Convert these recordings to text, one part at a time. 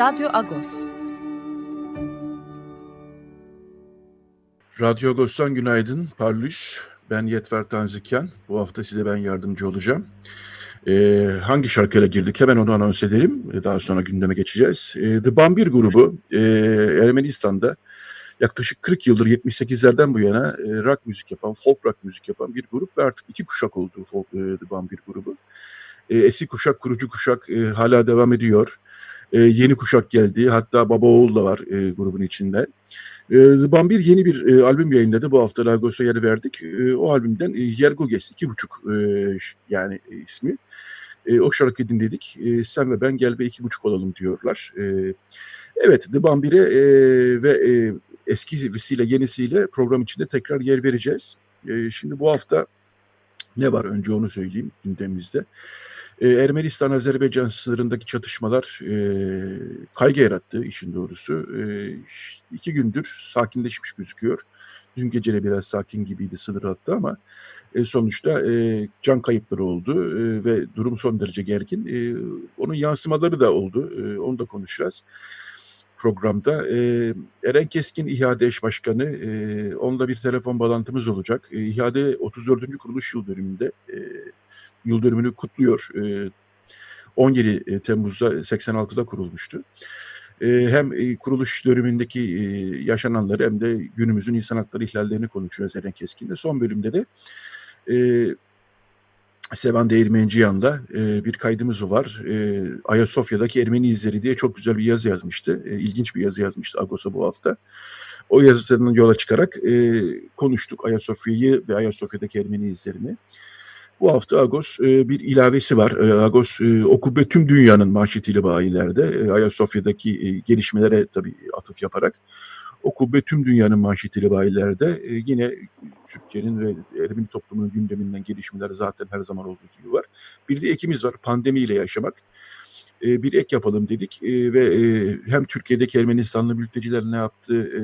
Radyo Agos. Radyo Agos'tan günaydın. Parlus. Ben Yetver Tanziken. Bu hafta size ben yardımcı olacağım. Ee, hangi şarkıyla girdik? Hemen onu anons edelim. Ee, daha sonra gündeme geçeceğiz. Ee, The Bambir grubu e, Ermenistan'da yaklaşık 40 yıldır 78'lerden bu yana e, rock müzik yapan, folk rock müzik yapan bir grup ve artık iki kuşak oldu folk, e, The Bambir grubu. E, eski kuşak, kurucu kuşak e, hala devam ediyor. E, yeni kuşak geldi. Hatta baba oğul da var e, grubun içinde. E, Bambir yeni bir e, albüm yayınladı. Bu hafta Lagos'a yer verdik. E, o albümden e, Yergoges, iki buçuk e, yani e, ismi. E, o şarkıyı dinledik. E, sen ve ben gel ve iki buçuk olalım diyorlar. E, evet, The Bambir'e e, ve e, eskisiyle yenisiyle program içinde tekrar yer vereceğiz. E, şimdi bu hafta ne var önce onu söyleyeyim gündemimizde. E, Ermenistan-Azerbaycan sınırındaki çatışmalar e, kaygı yarattı işin doğrusu. E, iki gündür sakinleşmiş gözüküyor. Dün gece biraz sakin gibiydi sınır hattı ama e, sonuçta e, can kayıpları oldu e, ve durum son derece gergin. E, onun yansımaları da oldu. E, onu da konuşacağız programda. E, Eren Keskin İHA'de eş başkanı, e, onunla bir telefon bağlantımız olacak. E, İHA'de 34. kuruluş yıl dönümünde e, yıl dönümünü kutluyor. E, 17 Temmuz'da 86'da kurulmuştu. E, hem kuruluş dönemindeki e, yaşananları hem de günümüzün insan hakları ihlallerini konuşuyoruz Eren Keskin'de. Son bölümde de e, Sevan Değirmenciyan'da e, bir kaydımız var. E, Ayasofya'daki Ermeni izleri diye çok güzel bir yazı yazmıştı. E, ilginç bir yazı yazmıştı Agos'a bu hafta. O yazısından yola çıkarak e, konuştuk Ayasofya'yı ve Ayasofya'daki Ermeni izlerini. Bu hafta Agos e, bir ilavesi var. E, Agos e, okubbe tüm dünyanın manşetiyle bayilerde e, Ayasofya'daki e, gelişmelere tabii atıf yaparak okubbe tüm dünyanın manşetiyle bayilerde e, yine Türkiye'nin ve Ermeni toplumunun gündeminden gelişmeler zaten her zaman olduğu gibi var. Bir de ekimiz var pandemiyle yaşamak. E, bir ek yapalım dedik e, ve e, hem Türkiye'deki Ermenistanlı mülteciler ne yaptı, e,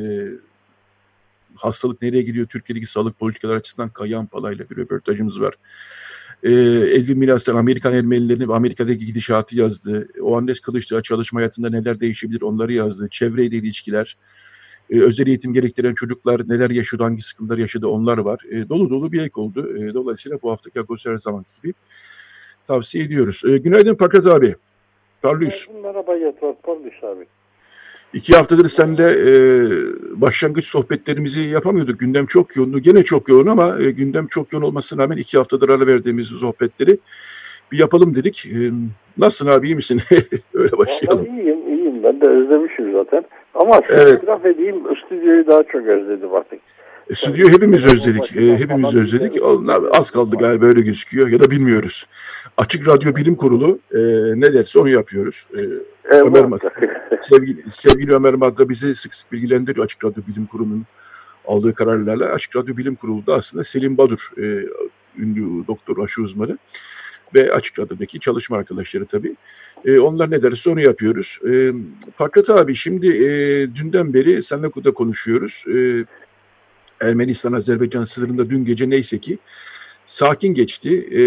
hastalık nereye gidiyor, Türkiye'deki sağlık politikaları açısından Kayan Pala'yla bir röportajımız var. E, Elvin Milas'tan Amerikan Ermenilerini ve Amerika'daki gidişatı yazdı. O Andes Kılıçdaroğlu çalışma hayatında neler değişebilir onları yazdı. Çevreyle ilişkiler, e, özel eğitim gerektiren çocuklar neler yaşadı, hangi sıkıntılar yaşadı onlar var. E, dolu dolu bir ek oldu. E, dolayısıyla bu haftaki Agos her zaman gibi tavsiye ediyoruz. E, günaydın Pakat abi. Parlıyız. Merhaba Yatvar Parlıyız abi. İki haftadır sen de e, başlangıç sohbetlerimizi yapamıyorduk. Gündem çok yoğundu. Gene çok yoğun ama e, gündem çok yoğun olmasına rağmen iki haftadır ara verdiğimiz sohbetleri bir yapalım dedik. E, nasılsın abi iyi misin? Öyle başlayalım. Vallahi iyiyim. Ben de özlemişim zaten. Ama evet. itiraf edeyim stüdyoyu daha çok özledim artık. E, stüdyo hepimiz özledik. E, hepimiz özledik. Az kaldı galiba öyle gözüküyor ya da bilmiyoruz. Açık Radyo Bilim Kurulu e, ne derse onu yapıyoruz. E, evet, Ömer Madra, sevgili, sevgili Ömer Madra bizi sık sık bilgilendiriyor Açık Radyo Bilim Kurulu'nun aldığı kararlarla. Açık Radyo Bilim Kurulu da aslında Selim Badur, e, ünlü doktor aşı uzmanı ve Açık Radyo'daki çalışma arkadaşları tabii. E, onlar ne derse onu yapıyoruz. E, Pakrat abi şimdi e, dünden beri de konuşuyoruz. E, Ermenistan-Azerbaycan sınırında dün gece neyse ki sakin geçti. E,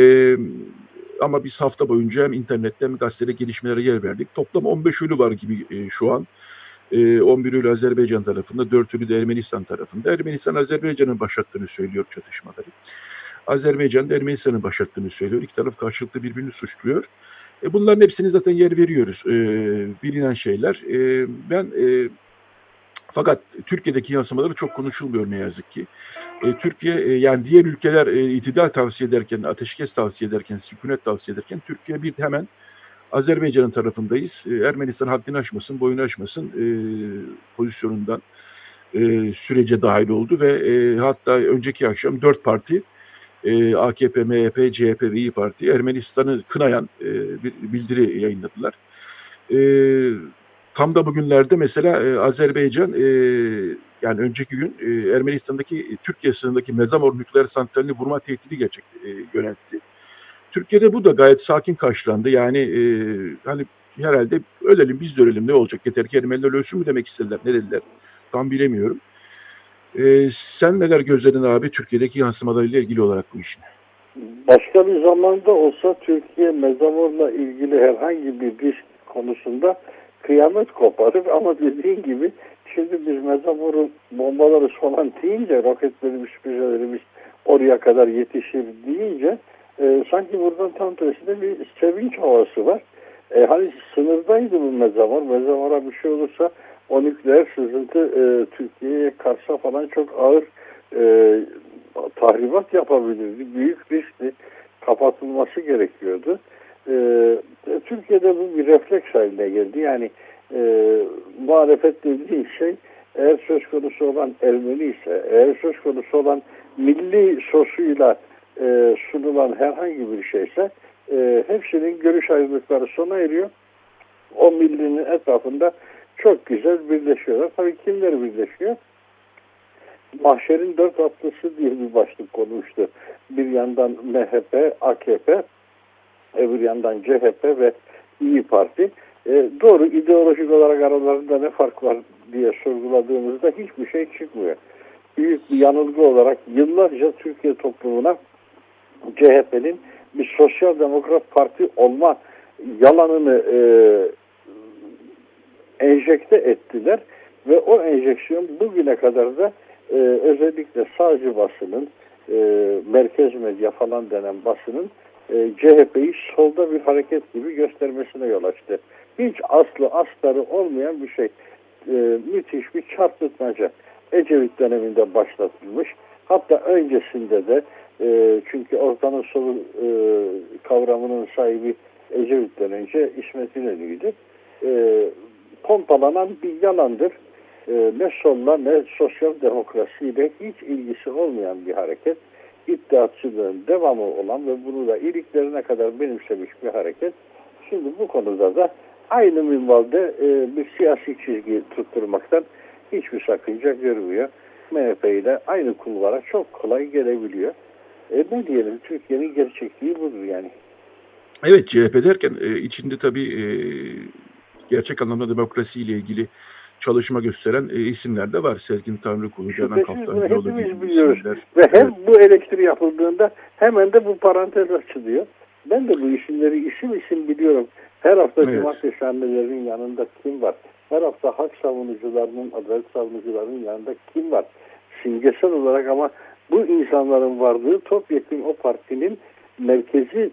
ama biz hafta boyunca hem internette hem gazetede gelişmelere yer verdik. Toplam 15 ölü var gibi e, şu an. E, 11 ölü Azerbaycan tarafında, 4 ölü de Ermenistan tarafında. Ermenistan Azerbaycan'ın başlattığını söylüyor çatışmaları. Azerbaycan da Ermenistan'ın başlattığını söylüyor. İki taraf karşılıklı birbirini suçluyor. E, bunların hepsini zaten yer veriyoruz. E, bilinen şeyler. E, ben e, fakat Türkiye'deki yansımaları çok konuşulmuyor ne yazık ki. E, Türkiye e, yani diğer ülkeler e, itidal tavsiye ederken, ateşkes tavsiye ederken, sükunet tavsiye ederken Türkiye bir hemen Azerbaycan'ın tarafındayız. E, Ermenistan haddini aşmasın, boyunu aşmasın e, pozisyonundan e, sürece dahil oldu ve e, hatta önceki akşam dört parti e, AKP, MHP, CHP ve İyi Parti Ermenistan'ı kınayan e, bir bildiri yayınladılar. E, tam da bugünlerde mesela e, Azerbaycan e, yani önceki gün e, Ermenistan'daki e, Türkiye sınırındaki Mezamor nükleer santralini vurma tehdidi gerçek e, yöneltti. Türkiye'de bu da gayet sakin karşılandı. Yani e, hani herhalde ölelim biz de ölelim ne olacak yeter ki Ermeniler ölsün mü demek istediler ne dediler tam bilemiyorum. E, sen neler gözledin abi Türkiye'deki yansımalarıyla ilgili olarak bu işin? Başka bir zamanda olsa Türkiye Mezamor'la ilgili herhangi bir risk konusunda kıyamet koparır ama dediğin gibi şimdi biz Mezamor'un bombaları falan deyince roketlerimiz, füzelerimiz oraya kadar yetişir deyince e, sanki buradan tam tersine bir sevinç havası var. E, hani sınırdaydı bu Mezamor. Mezamor'a bir şey olursa o nükleer sızıntı e, Türkiye'ye karşı falan çok ağır e, tahribat yapabilirdi. Büyük riskli kapatılması gerekiyordu. E, Türkiye'de bu bir refleks haline geldi. Yani e, muhalefet dediği şey eğer söz konusu olan Ermeni ise, eğer söz konusu olan milli sosuyla e, sunulan herhangi bir şeyse e, hepsinin görüş ayrılıkları sona eriyor. O millinin etrafında çok güzel birleşiyorlar. Tabii kimler birleşiyor? Mahşerin dört atlısı diye bir başlık konmuştu. Bir yandan MHP, AKP, öbür yandan CHP ve İyi Parti. E, doğru ideolojik olarak aralarında ne fark var diye sorguladığımızda hiçbir şey çıkmıyor. Büyük bir yanılgı olarak yıllarca Türkiye toplumuna CHP'nin bir sosyal demokrat parti olma yalanını e, enjekte ettiler ve o enjeksiyon bugüne kadar da e, özellikle sağcı basının e, merkez medya falan denen basının e, CHP'yi solda bir hareket gibi göstermesine yol açtı. Hiç aslı astarı olmayan bir şey. E, müthiş bir çarpıtmaca. Ecevit döneminde başlatılmış. Hatta öncesinde de e, çünkü ortanın solu e, kavramının sahibi Ecevit'ten önce İsmet İnönü'ydü. E, pompalanan bir yalandır. E, ne solla ne sosyal demokrasiyle hiç ilgisi olmayan bir hareket. İddiatçılığın devamı olan ve bunu da iliklerine kadar benimsemiş bir hareket. Şimdi bu konuda da aynı minvalde e, bir siyasi çizgi tutturmaktan hiçbir sakınca görmüyor. MHP ile aynı kulvara çok kolay gelebiliyor. E ne diyelim Türkiye'nin gerçekliği budur yani. Evet CHP derken e, içinde tabii e, gerçek anlamda demokrasiyle ilgili çalışma gösteren e, isimler de var. Sergin Tanrıkulu, Canan Kaftancıoğlu gibi isimler. Ve hem evet. bu eleştiri yapıldığında hemen de bu parantez açılıyor. Ben de bu isimleri isim isim biliyorum. Her hafta evet. cumartesi annelerinin yanında kim var? Her hafta hak savunucularının, adalet savunucularının yanında kim var? Simgesel olarak ama bu insanların varlığı topyekun o partinin merkezi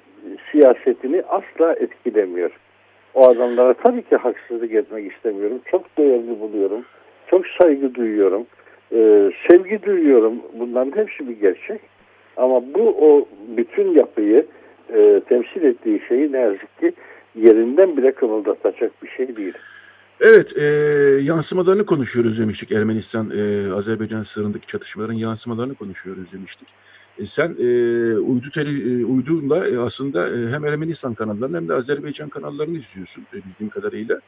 siyasetini asla etkilemiyor. O adamlara tabii ki haksızlık etmek istemiyorum. Çok değerli buluyorum. Çok saygı duyuyorum. Ee, sevgi duyuyorum. Bunların hepsi bir gerçek. Ama bu o bütün yapıyı e, temsil ettiği şeyi ne yazık ki yerinden bile kımıldatacak bir şey değil. Evet, e, yansımalarını konuşuyoruz demiştik. Ermenistan, e, Azerbaycan sınırındaki çatışmaların yansımalarını konuşuyoruz demiştik. E, sen e, uydu tele, e, uyduyla e, aslında e, hem Ermenistan kanallarını hem de Azerbaycan kanallarını izliyorsun e, bildiğim kadarıyla.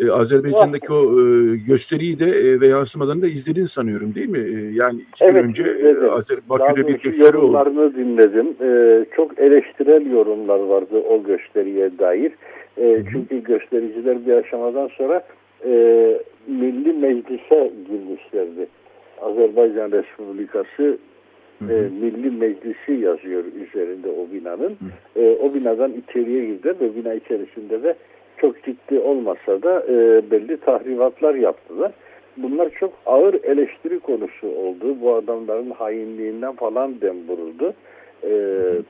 E, Azerbaycan'daki o e, gösteriyi de e, ve yansımalarını da izledin sanıyorum değil mi? E, yani iki evet, gün önce e, Azer Bakü'de bir gösteri yorumlarını oldu. dinledim. E, çok eleştirel yorumlar vardı o gösteriye dair. E, çünkü göstericiler bir aşamadan sonra e, Milli Meclis'e girmişlerdi. Azerbaycan Respublikası E, Milli Meclisi yazıyor üzerinde o binanın. E, o binadan içeriye girdi ve bina içerisinde de çok ciddi olmasa da e, belli tahribatlar yaptılar. Bunlar çok ağır eleştiri konusu oldu. Bu adamların hainliğinden falan dem vuruldu e,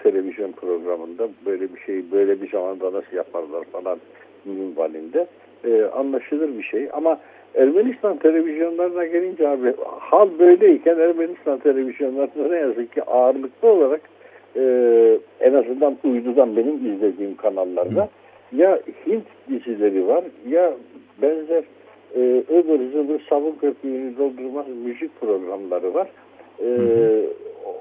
televizyon programında böyle bir şey böyle bir zamanda nasıl yaparlar falan minvalinde e, anlaşılır bir şey ama Ermenistan televizyonlarına gelince abi hal böyleyken Ermenistan televizyonlarında ne yazık ki ağırlıklı olarak e, en azından uydudan benim izlediğim kanallarda ya Hint dizileri var ya benzer e, öbür zıbır sabun köpüğünü doldurmaz müzik programları var. E,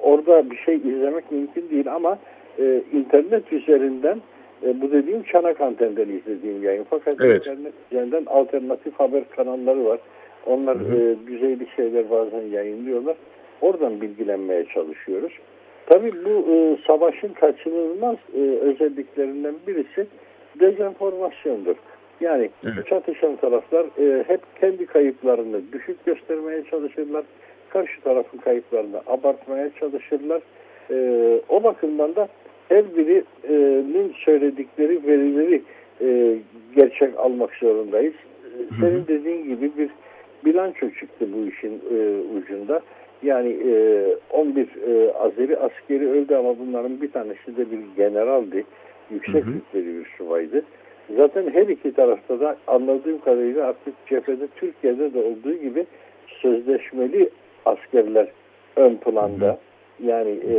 orada bir şey izlemek mümkün değil ama e, internet üzerinden e, bu dediğim çanak antenden izlediğim yayın. Fakat Evet. internet üzerinden alternatif haber kanalları var. Onlar Hı hı. e, düzeyli şeyler bazen yayınlıyorlar. Oradan bilgilenmeye çalışıyoruz. Tabii bu e, savaşın kaçınılmaz e, özelliklerinden birisi dezenformasyondur. Yani Evet. çatışan taraflar e, hep kendi kayıplarını düşük göstermeye çalışırlar. Karşı tarafın kayıplarını abartmaya çalışırlar. E, o bakımdan da her birinin söyledikleri verileri e, gerçek almak zorundayız. Senin dediğin gibi bir bilanço çıktı bu işin e, ucunda. Yani e, 11 e, Azeri askeri öldü ama bunların bir tanesi de bir generaldi. Yüksek Hı hı. rütbeli bir subaydı. Zaten her iki tarafta da anladığım kadarıyla artık cephede Türkiye'de de olduğu gibi sözleşmeli askerler ön planda. Yani e,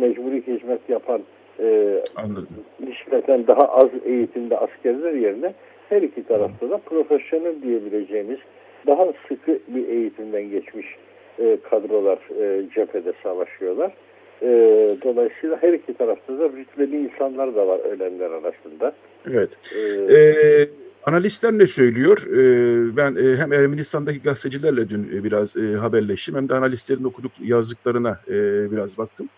mecburi hizmet yapan e, Anladım. nispeten daha az eğitimli askerler yerine her iki tarafta da profesyonel diyebileceğimiz daha sıkı bir eğitimden geçmiş e, kadrolar e, cephede savaşıyorlar. E, dolayısıyla her iki tarafta da rütbeli insanlar da var ölenler arasında. Evet. E, Ee, analistler ne söylüyor? Ee, ben e, hem Ermenistan'daki gazetecilerle dün e, biraz e, haberleştim hem de analistlerin okuduk yazdıklarına biraz baktım.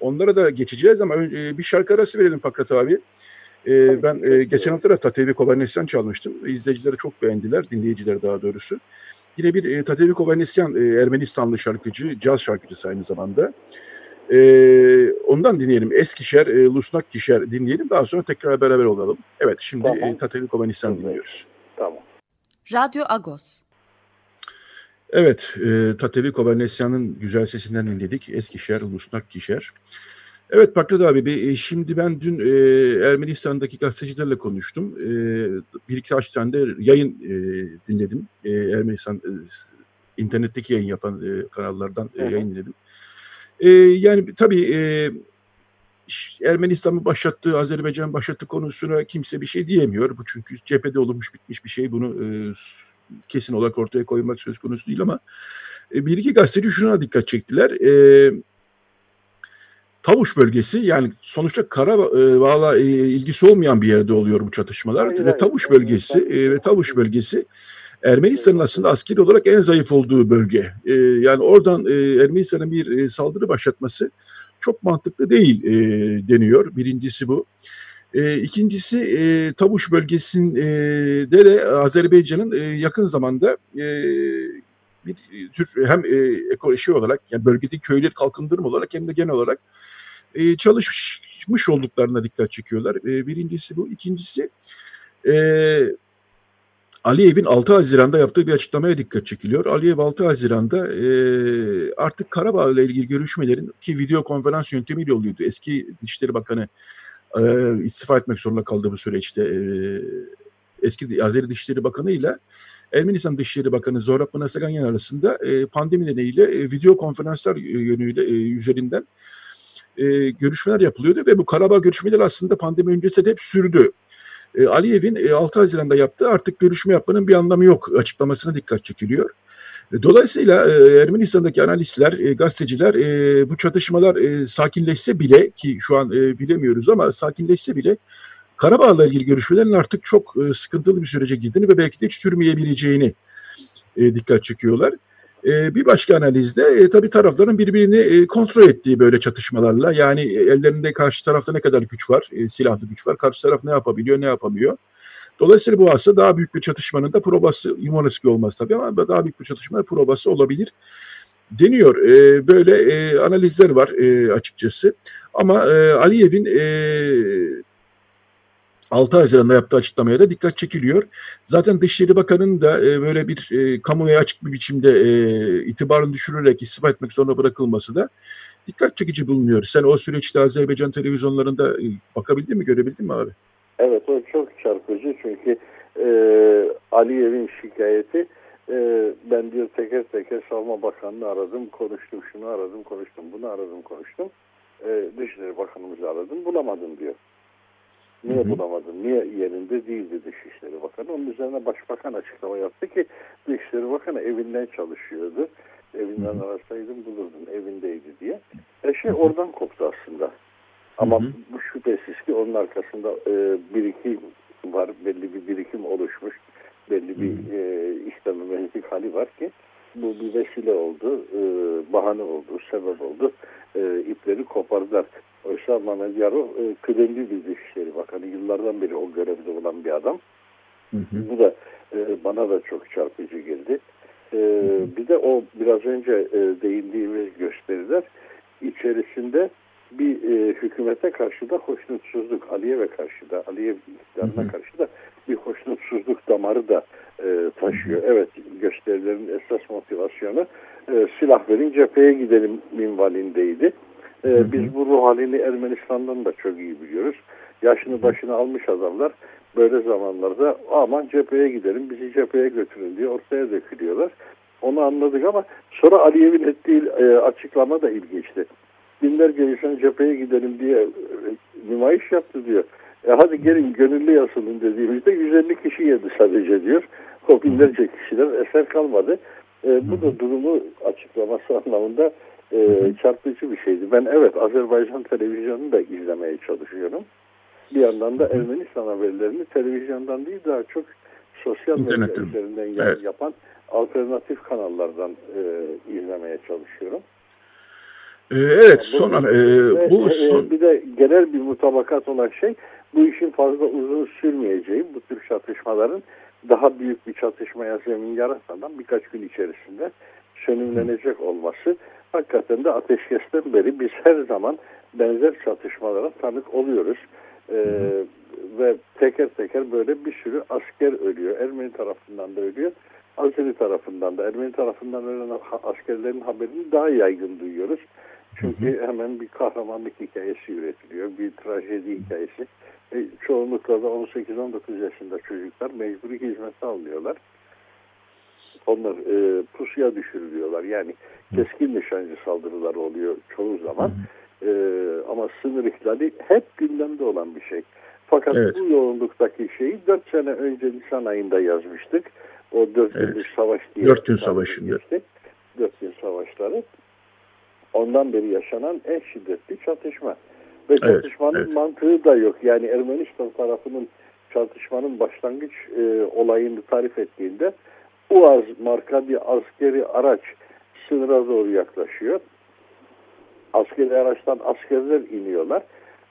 Onlara da geçeceğiz ama önce bir şarkı arası verelim Pakrat abi. Ee, ben e, geçen hafta da Tatevi Kovanesyan çalmıştım. İzleyicileri çok beğendiler, dinleyiciler daha doğrusu. Yine bir e, Tatevi Kovanesyan, e, Ermenistanlı şarkıcı, caz şarkıcısı aynı zamanda. Ee, ondan dinleyelim. Eskişer, e, Lusnak Kişer dinleyelim. Daha sonra tekrar beraber olalım. Evet, şimdi Tamam. e, Tatevi Kovanesyan Evet. dinliyoruz. tamam. Radyo Agos. Evet, e, Tatevi Kovanesyan'ın güzel sesinden dinledik. Eskişer, Lusnak Kişer. Evet Pakrat abi, bir, e, şimdi ben dün e, Ermenistan'daki gazetecilerle konuştum. E, bir iki kaç tane de yayın e, dinledim. E, Ermenistan e, internetteki yayın yapan e, kanallardan e, Hı hı. Yayın dinledim. E, yani tabii e, Ermenistan'ın başlattığı, Azerbaycan'ın başlattığı konusuna kimse bir şey diyemiyor. Bu çünkü cephede olmuş bitmiş bir şey. Bunu e, kesin olarak ortaya koymak söz konusu değil ama e, bir iki gazeteci şuna dikkat çektiler. E, Tavuş bölgesi yani sonuçta Karabağ'la e, ilgisi olmayan bir yerde oluyor bu çatışmalar Hayır, ve hayır. Tavuş bölgesi e, ve Tavuş bölgesi Ermenistan'ın aslında askeri olarak en zayıf olduğu bölge. E, yani oradan e, Ermenistan'ın bir e, saldırı başlatması çok mantıklı değil e, deniyor. Birincisi bu. E, ikincisi e, Tavuş bölgesinde de Azerbaycan'ın e, yakın zamanda e, bir tür hem e, ekoloji olarak yani bölgedeki köyleri kalkındırma olarak hem de genel olarak e, çalışmış olduklarına dikkat çekiyorlar. E, birincisi bu. İkincisi e, Aliyev'in 6 Haziran'da yaptığı bir açıklamaya dikkat çekiliyor. Aliyev 6 Haziran'da e, artık Karabağ ile ilgili görüşmelerin ki video konferans yöntemiyle oluyordu. Eski Dışişleri Bakanı e, istifa etmek zorunda kaldı bu süreçte. E, eski Azeri Dışişleri Bakanı ile Ermenistan Dışişleri Bakanı Zohrab Manasaganyan arasında e, pandemi nedeniyle e, video konferanslar yönüyle e, üzerinden e, görüşmeler yapılıyordu ve bu Karabağ görüşmeleri aslında pandemi öncesi de hep sürdü. E, Aliyev'in e, 6 Haziran'da yaptığı artık görüşme yapmanın bir anlamı yok açıklamasına dikkat çekiliyor. E, Dolayısıyla e, Ermenistan'daki analistler, e, gazeteciler bu çatışmalar sakinleşse bile ki şu an bilemiyoruz ama sakinleşse bile Karabağ'la ilgili görüşmelerin artık çok sıkıntılı bir sürece girdiğini ve belki de hiç sürmeyebileceğini dikkat çekiyorlar. E, bir başka analizde e, tabii tarafların birbirini e, kontrol ettiği böyle çatışmalarla yani e, ellerinde karşı tarafta ne kadar güç var, e, silahlı güç var, karşı taraf ne yapabiliyor, ne yapamıyor. Dolayısıyla bu aslında daha büyük bir çatışmanın da probası, Yumonoski olmaz tabii ama daha büyük bir çatışmanın probası olabilir deniyor. E, böyle analizler var açıkçası. Ama Aliyev'in 6 Haziran'da yaptığı açıklamaya da dikkat çekiliyor. Zaten Dışişleri Bakanı'nın da e, böyle bir e, kamuoya açık bir biçimde e, itibarını düşürerek istifa etmek zorunda bırakılması da dikkat çekici bulunuyor. Sen o süreçte Azerbaycan televizyonlarında e, bakabildin mi, görebildin mi abi? Evet o çok çarpıcı çünkü e, Aliyev'in şikayeti e, ben diyor teker teker Savunma Bakanı'nı aradım, konuştum, şunu aradım, konuştum, bunu aradım, konuştum. E, Dışişleri Bakanımızı aradım, bulamadım diyor. Niye Hı hı. bulamadın? Niye yerinde değildi Dışişleri Bakanı? Onun üzerine Başbakan açıklama yaptı ki Dışişleri Bakanı evinden çalışıyordu. Evinden arasaydım bulurdun evindeydi diye. Her şey oradan koptu aslında. Ama Hı hı. bu şüphesiz ki onun arkasında e, birikim var. Belli bir birikim oluşmuş. Belli bir e, istememezlik hali var ki bu bir vesile oldu, e, bahane oldu, sebep oldu. E, ipleri kopardılar. Oysa Mehmet Yarov e, kıdemli bir Dışişleri Bakanı. Yıllardan beri o görevde olan bir adam. Hı hı. Bu da e, bana da çok çarpıcı geldi. E, bir de o biraz önce e, değindiğimiz gösteriler içerisinde bir e, hükümete karşı da hoşnutsuzluk, Aliyev'e karşı da, Aliyev iktidarına karşı da bir hoşnutsuzluk damarı da e, taşıyor. Evet gösterilerin esas motivasyonu e, silah verin cepheye gidelim minvalindeydi. E, biz bu ruh halini Ermenistan'dan da çok iyi biliyoruz. Yaşını başını almış adamlar böyle zamanlarda aman cepheye gidelim bizi cepheye götürün diye ortaya dökülüyorlar. Onu anladık ama sonra Aliyev'in ettiği e, açıklama da ilginçti. Binlerce insan cepheye gidelim diye e, nümayiş yaptı diyor. E hadi gelin gönüllü yasılın dediğimizde 150 kişi yedi sadece diyor. O binlerce kişiden eser kalmadı. E, bu da durumu açıklaması anlamında e, çarpıcı bir şeydi. Ben evet Azerbaycan televizyonunu da izlemeye çalışıyorum. Bir yandan da Ermenistan haberlerini televizyondan değil daha çok sosyal medya üzerinden Evet. yapan alternatif kanallardan e, izlemeye çalışıyorum. Ee, evet Bu- son e, bu e, son bir de genel bir mutabakat olan şey bu işin fazla uzun sürmeyeceği, bu tür çatışmaların daha büyük bir çatışmaya zemin yaratmadan birkaç gün içerisinde sönümlenecek olması. Hakikaten de ateşkesten beri biz her zaman benzer çatışmalara tanık oluyoruz. Ee, ve teker teker böyle bir sürü asker ölüyor. Ermeni tarafından da ölüyor. Azeri tarafından da. Ermeni tarafından ölen askerlerin haberini daha yaygın duyuyoruz. Çünkü hemen bir kahramanlık hikayesi üretiliyor. Bir trajedi hikayesi. E, çoğunlukla da 18-19 yaşında çocuklar mecburi hizmete alıyorlar. Onlar e, pusuya düşürülüyorlar. Yani keskin nişancı saldırıları oluyor çoğu zaman. E, ama sınır ihlali hep gündemde olan bir şey. Fakat Evet. bu yoğunluktaki şeyi 4 sene önce Nisan ayında yazmıştık. O 4 Evet. günlük savaş diye. Dört gün tabir savaşında. etmiştik. Dört gün savaşları. Ondan beri yaşanan en şiddetli çatışma. Ve çatışmanın evet. mantığı da yok. Yani Ermenistan tarafının çatışmanın başlangıç e, olayını tarif ettiğinde UAZ marka bir askeri araç sınıra doğru yaklaşıyor. Askeri araçtan askerler iniyorlar.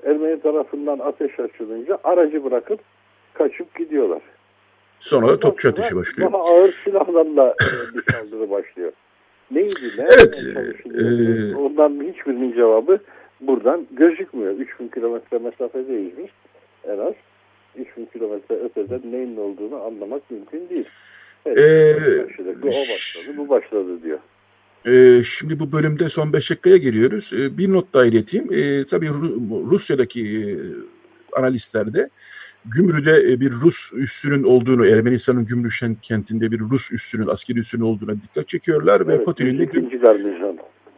Ermeni tarafından ateş açılınca aracı bırakıp kaçıp gidiyorlar. sonra da topçu ateşi başlıyor. Daha ağır silahlarla e, bir saldırı başlıyor. Neydi? Ne Evet, e, Ondan hiçbirinin cevabı buradan gözükmüyor. 3000 kilometre mesafedeyiz biz en az. 3000 kilometre öteden neyin olduğunu anlamak mümkün değil. Evet, Ee, o başladı, bu başladı diyor. Ee, şimdi bu bölümde son 5 dakikaya geliyoruz. Ee, bir not daha ileteyim. Ee, tabii Ru- Rusya'daki e, analistlerde Gümrü'de e, bir Rus üssünün olduğunu, Ermenistan'ın Gümrü kentinde bir Rus üssünün, askeri üssünün olduğuna dikkat çekiyorlar ve Evet, Putin'in de, 102. garnizon.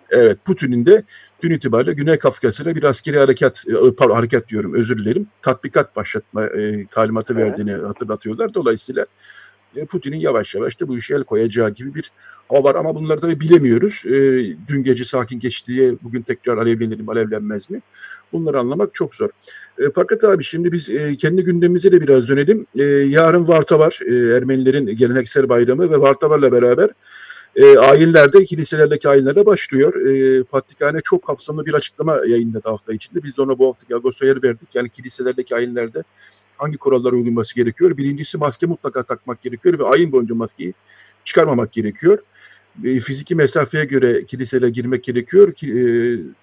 evet, Putin'in de dün itibariyle Güney Kafkasya'da bir askeri harekat, e, pardon harekat diyorum özür dilerim, tatbikat başlatma e, talimatı Evet. verdiğini hatırlatıyorlar. Dolayısıyla Putin'in yavaş yavaş da bu işe el koyacağı gibi bir hava var ama bunları tabii bilemiyoruz. E, dün gece sakin geçti diye bugün tekrar alevlenir mi alevlenmez mi? Bunları anlamak çok zor. E, fakat abi şimdi biz e, kendi gündemimize de biraz dönelim. E, yarın Varta var. E, Ermenilerin geleneksel bayramı ve Vartavar'la beraber e, ayinlerde, kiliselerdeki ayinlere başlıyor. E, Patrikhane çok kapsamlı bir açıklama yayınladı hafta içinde. Biz de ona bu haftaki Ağustos'a yer verdik. Yani kiliselerdeki ayinlerde hangi kurallara uyulması gerekiyor? Birincisi maske mutlaka takmak gerekiyor ve ayın boyunca maskeyi çıkarmamak gerekiyor. E, fiziki mesafeye göre kiliselere girmek gerekiyor ki, e,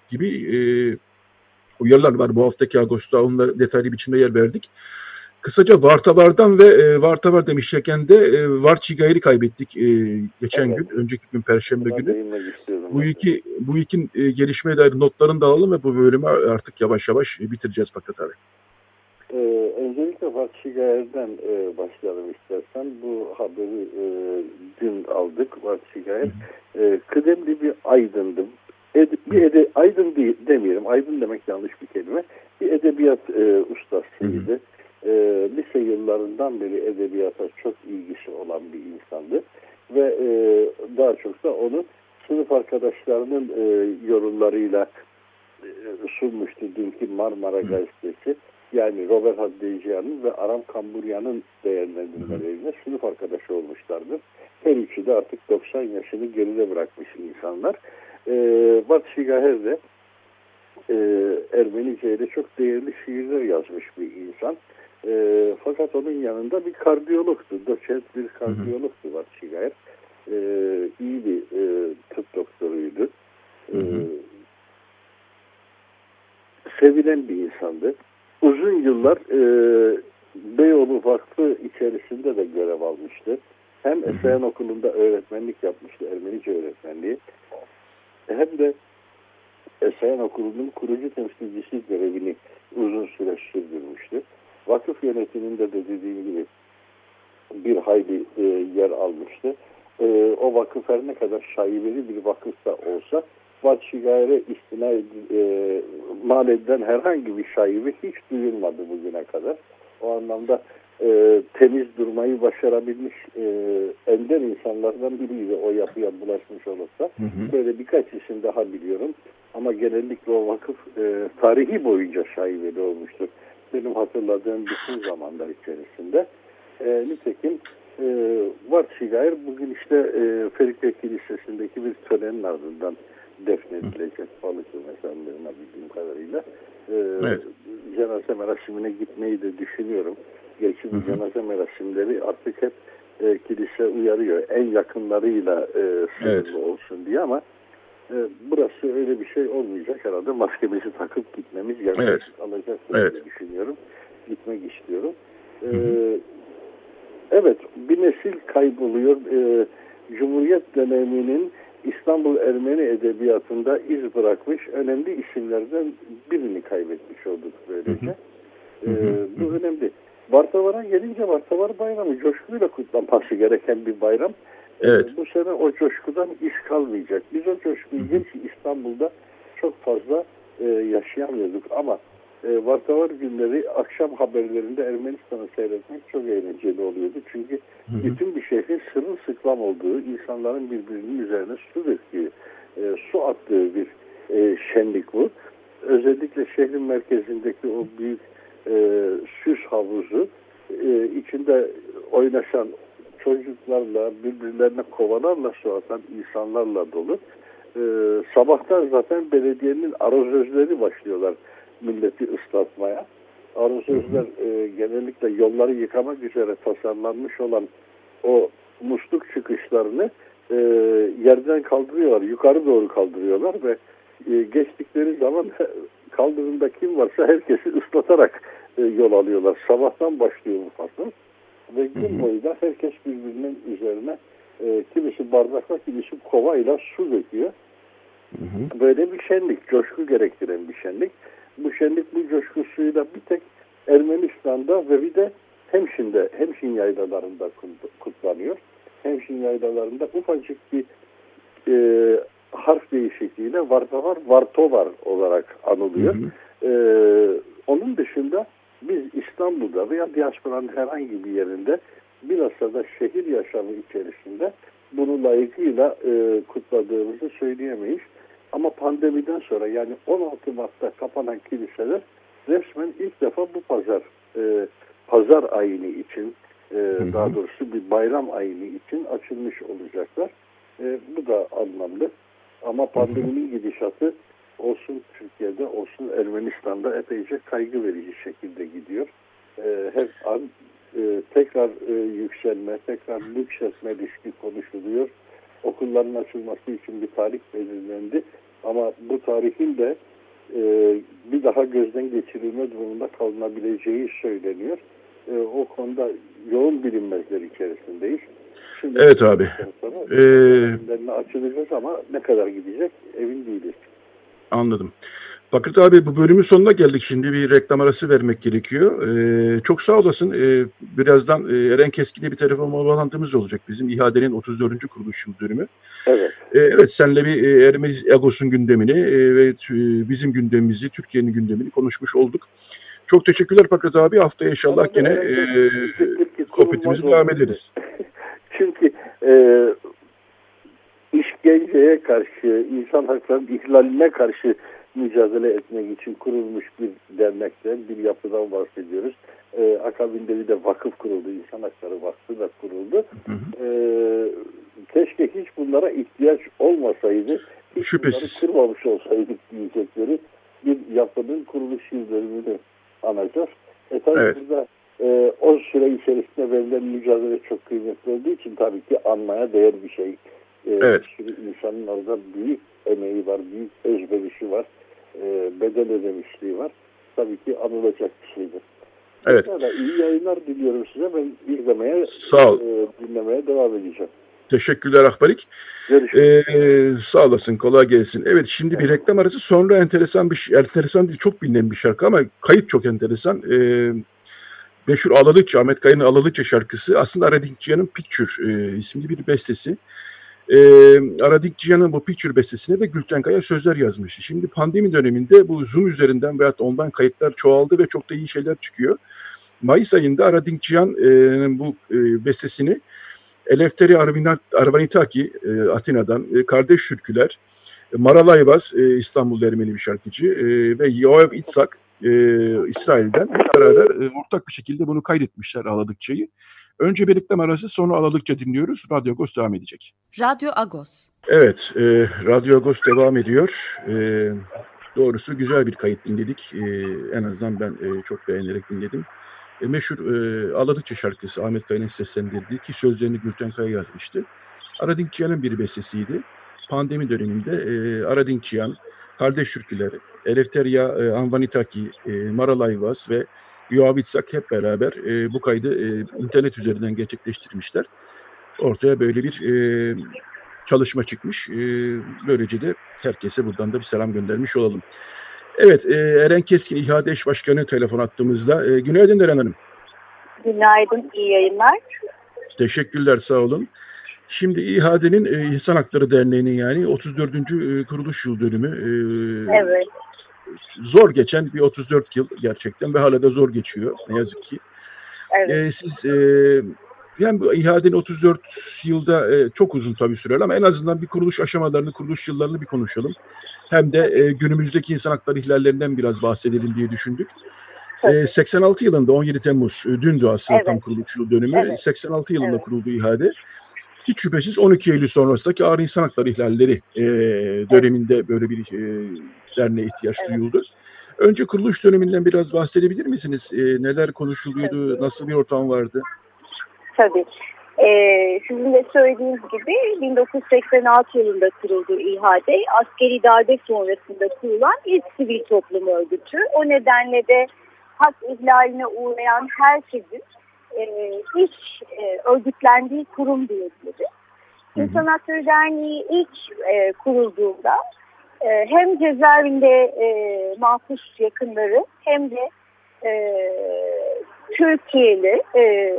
gibi e, uyarılar var bu haftaki Ağustos'ta. Onunla detaylı biçimde yer verdik. Kısaca Vartavar'dan ve e, Vartavar demişken de e, Varçigayır'ı kaybettik e, geçen Evet. gün, önceki gün Perşembe Buna günü. Bu ben iki bu iki e, gelişmeye dair notlarını da alalım ve bu bölümü artık yavaş yavaş e, bitireceğiz Fakat abi. Ee, öncelikle Fatih Gayer'den e, başlayalım istersen. Bu haberi e, dün aldık Fatih Gayer. E, kıdemli bir aydındı. Ed, bir ede, aydın değil, demeyelim. Aydın demek yanlış bir kelime. Bir edebiyat e, ustasıydı. E, lise yıllarından beri edebiyata çok ilgisi olan bir insandı. Ve e, daha çok da onu sınıf arkadaşlarının e, yorumlarıyla e, sunmuştu dünkü Marmara Gazetesi. Yani Robert Haddeyciyan'ın ve Aram Kamburya'nın değerlendirmeleriyle sınıf arkadaşı olmuşlardır. Her üçü de artık 90 yaşını geride bırakmış insanlar. E, Bat Şigaher de e, Ermenice ile çok değerli şiirler yazmış bir insan. E, fakat onun yanında bir kardiyologtu. Doçent bir kardiyologtu Bat Şigaher. E, iyi bir e, tıp doktoruydu. E, sevilen bir insandı. Uzun yıllar e, Beyoğlu Vakfı içerisinde de görev almıştı. Hem Esayan Okulu'nda öğretmenlik yapmıştı, Ermenice öğretmenliği. Hem de Esayan Okulu'nun kurucu temsilcisi görevini uzun süre sürdürmüştü. Vakıf yönetiminde de dediğim gibi bir hayli e, yer almıştı. E, o vakıf her ne kadar şaibeli bir vakıf da olsa Vatşigayre istina e, mal edilen herhangi bir şaibe hiç duyulmadı bugüne kadar. O anlamda e, temiz durmayı başarabilmiş e, ender insanlardan biriydi o yapıya bulaşmış olursa. Hı hı. Böyle birkaç isim daha biliyorum. Ama genellikle o vakıf e, tarihi boyunca şaibeli olmuştur. Benim hatırladığım bütün zamanlar içerisinde. E, nitekim e, Vatşigayr bugün işte e, Ferikle Kilisesi'ndeki bir törenin ardından defnedilecek Balıklı mezarlığına bildiğim kadarıyla. E, evet. Cenaze merasimine gitmeyi de düşünüyorum. Gerçi bu cenaze merasimleri artık hep e, kilise uyarıyor. En yakınlarıyla e, sınırlı evet. olsun diye ama e, burası öyle bir şey olmayacak herhalde. Maskemizi takıp gitmemiz gerekecek. Evet. Alacak evet. diye düşünüyorum. Gitmek istiyorum. E, evet bir nesil kayboluyor. E, Cumhuriyet döneminin İstanbul Ermeni Edebiyatı'nda iz bırakmış önemli isimlerden birini kaybetmiş olduk böylece. Hı hı. Ee, bu önemli. Vartavar'a gelince Vartavar Bayramı coşkuyla kutlanması gereken bir bayram. Evet. Bu sene o coşkudan iz kalmayacak. Biz o coşkuyu geç İstanbul'da çok fazla e, yaşayamıyorduk ama e, Vartavar günleri akşam haberlerinde Ermenistan'ı seyretmek çok eğlenceli oluyordu. Çünkü hı hı. bütün bir şehrin sırılsıklam olduğu, insanların birbirinin üzerine su döktüğü, e, su attığı bir e, şenlik bu. Özellikle şehrin merkezindeki o büyük e, süs havuzu e, içinde oynaşan çocuklarla, birbirlerine kovalarla su atan insanlarla dolu. E, sabahtan zaten belediyenin arazözleri başlıyorlar milleti ıslatmaya. Arazözler e, genellikle yolları yıkamak üzere tasarlanmış olan o musluk çıkışlarını e, yerden kaldırıyorlar, yukarı doğru kaldırıyorlar ve e, geçtikleri zaman kaldırımda kim varsa herkesi ıslatarak e, yol alıyorlar. Sabahtan başlıyor bu fasıl ve gün boyu da herkes birbirinin üzerine e, kimisi bardakla kimisi kovayla su döküyor. Hı hı. Böyle bir şenlik, coşku gerektiren bir şenlik. Bu şenlik bu coşkusuyla bir tek Ermenistan'da ve bir de Hemşin'de, Hemşin yaylalarında kutlanıyor. Hemşin yaylalarında ufacık bir e, harf değişikliğiyle Vartavar, Vartovar olarak anılıyor. Hı hı. E, onun dışında biz İstanbul'da veya diasporanın herhangi bir yerinde bilhassa da şehir yaşamı içerisinde bunu layıkıyla e, kutladığımızı söyleyemeyiz. Ama pandemiden sonra yani 16 Mart'ta kapanan kiliseler resmen ilk defa bu pazar e, pazar ayini için e, daha doğrusu bir bayram ayini için açılmış olacaklar. E, bu da anlamlı. Ama pandeminin gidişatı olsun Türkiye'de olsun Ermenistan'da epeyce kaygı verici şekilde gidiyor. E, her an e, tekrar e, yükselme, tekrar yükseltme riski konuşuluyor. Okulların açılması için bir tarih belirlendi. Ama bu tarihin de e, bir daha gözden geçirilme durumunda kalınabileceği söyleniyor. E, o konuda yoğun bilinmezler içerisindeyiz. Şimdi evet abi. Ee, açılacağız ama ne kadar gidecek emin değiliz. Anladım. Bakır abi bu bölümün sonuna geldik. Şimdi bir reklam arası vermek gerekiyor. Ee, çok sağ olasın. Ee, birazdan e, Eren Keskin'le bir telefon bağlantımız olacak. Bizim İHA'denin 34. kuruluş yıl dönümü. Evet. Ee, evet senle bir e, Ermeni Agos'un gündemini e, ve e, bizim gündemimizi, Türkiye'nin gündemini konuşmuş olduk. Çok teşekkürler Pakrat abi. Haftaya inşallah gene e, sohbetimizi devam ederiz. Çünkü e, işkenceye karşı, insan haklarının ihlaline karşı mücadele etmek için kurulmuş bir dernekten, bir yapıdan bahsediyoruz. Ee, akabinde bir de vakıf kuruldu, İnsan Hakları Vakfı da kuruldu. Hı hı. Ee, keşke hiç bunlara ihtiyaç olmasaydı, hiç Şüphesiz. bunları kurmamış olsaydık diyecekleri bir yapının kuruluş yıl dönümünü anacağız. E tabii evet. burada e, o süre içerisinde verilen mücadele çok kıymetli olduğu için tabii ki anmaya değer bir şey. E, evet. Bir sürü insanın orada büyük emeği var, büyük özverişi var, e, bedel ödemişliği var. Tabii ki anılacak bir şeydir. Evet. Pekala, iyi yayınlar diliyorum size. Ben izlemeye, Sağ ol. E, dinlemeye devam edeceğim. Teşekkürler Ahbarik. Ee, sağ olasın, kolay gelsin. Evet, şimdi bir reklam arası sonra enteresan bir enteresan değil, çok bilinen bir şarkı ama kayıt çok enteresan. Ee, meşhur Alalıkça, Ahmet Kaya'nın Alalıkça şarkısı aslında Aradinkciyan'ın Picture e, isimli bir bestesi. E, Aradinkciyan'ın bu Picture bestesine de Gülten Kaya sözler yazmış. Şimdi pandemi döneminde bu Zoom üzerinden veya ondan kayıtlar çoğaldı ve çok da iyi şeyler çıkıyor. Mayıs ayında Aradinkciyan'ın e, bu e, bestesini Elefteri Arvanitaki e, Atina'dan, e, Kardeş Türküler, Maral Ayvaz e, İstanbul Ermeni bir şarkıcı e, ve Yoav İtsak e, İsrail'den beraber e, ortak bir şekilde bunu kaydetmişler Aladıkça'yı. Önce birlikte arası sonra Aladıkça dinliyoruz. Radyo Agos devam edecek. Radyo Agos. Evet, e, Radyo Agos devam ediyor. E, doğrusu güzel bir kayıt dinledik. E, en azından ben e, çok beğenerek dinledim. E, meşhur e, Aladıkça şarkısı Ahmet Kaya'nın seslendirdiği ki sözlerini Gülten Kaya yazmıştı. Aradinkçiyan'ın bir bestesiydi. Pandemi döneminde e, Aradinkçiyan, Kardeş Türküler, Elefteria e, Anvanitaki, e, Maral Ayvaz ve Yoavitsak hep beraber e, bu kaydı e, internet üzerinden gerçekleştirmişler. Ortaya böyle bir e, çalışma çıkmış. E, böylece de herkese buradan da bir selam göndermiş olalım. Evet, e, Eren Keskin İHA'de eş başkanı telefon attığımızda. E, günaydın Eren Hanım. Günaydın, iyi yayınlar. Teşekkürler, sağ olun. Şimdi İHA'denin e, İnsan Hakları Derneği'nin yani 34. E, kuruluş yıl dönümü. E, evet. Zor geçen bir 34 yıl gerçekten ve hala da zor geçiyor ne yazık ki. Evet. E, siz e, yani bu İHA'denin 34 yılda e, çok uzun tabii sürer ama en azından bir kuruluş aşamalarını, kuruluş yıllarını bir konuşalım. Hem de e, günümüzdeki insan hakları ihlallerinden biraz bahsedelim diye düşündük. E, 86 yılında 17 Temmuz, e, dündü aslında evet. tam kuruluş yıl dönümü. Evet. 86 yılında evet. kuruldu İHA'de. Hiç şüphesiz 12 Eylül sonrasındaki ağır insan hakları ihlalleri e, döneminde böyle bir e, derneğe ihtiyaç evet. duyuldu. Önce kuruluş döneminden biraz bahsedebilir misiniz? E, neler konuşuluyordu, evet. nasıl bir ortam vardı? Tabii. Ee, sizin de söylediğiniz gibi 1986 yılında kuruldu İHAD. Askeri darbe sonrasında kurulan ilk sivil toplum örgütü. O nedenle de hak ihlaline uğrayan herkesin e, iş e, örgütlendiği kurum diyebiliriz. İnsan Hakları Derneği ilk e, kurulduğunda e, hem cezaevinde e, mahpus yakınları hem de e, Türkiye'li e,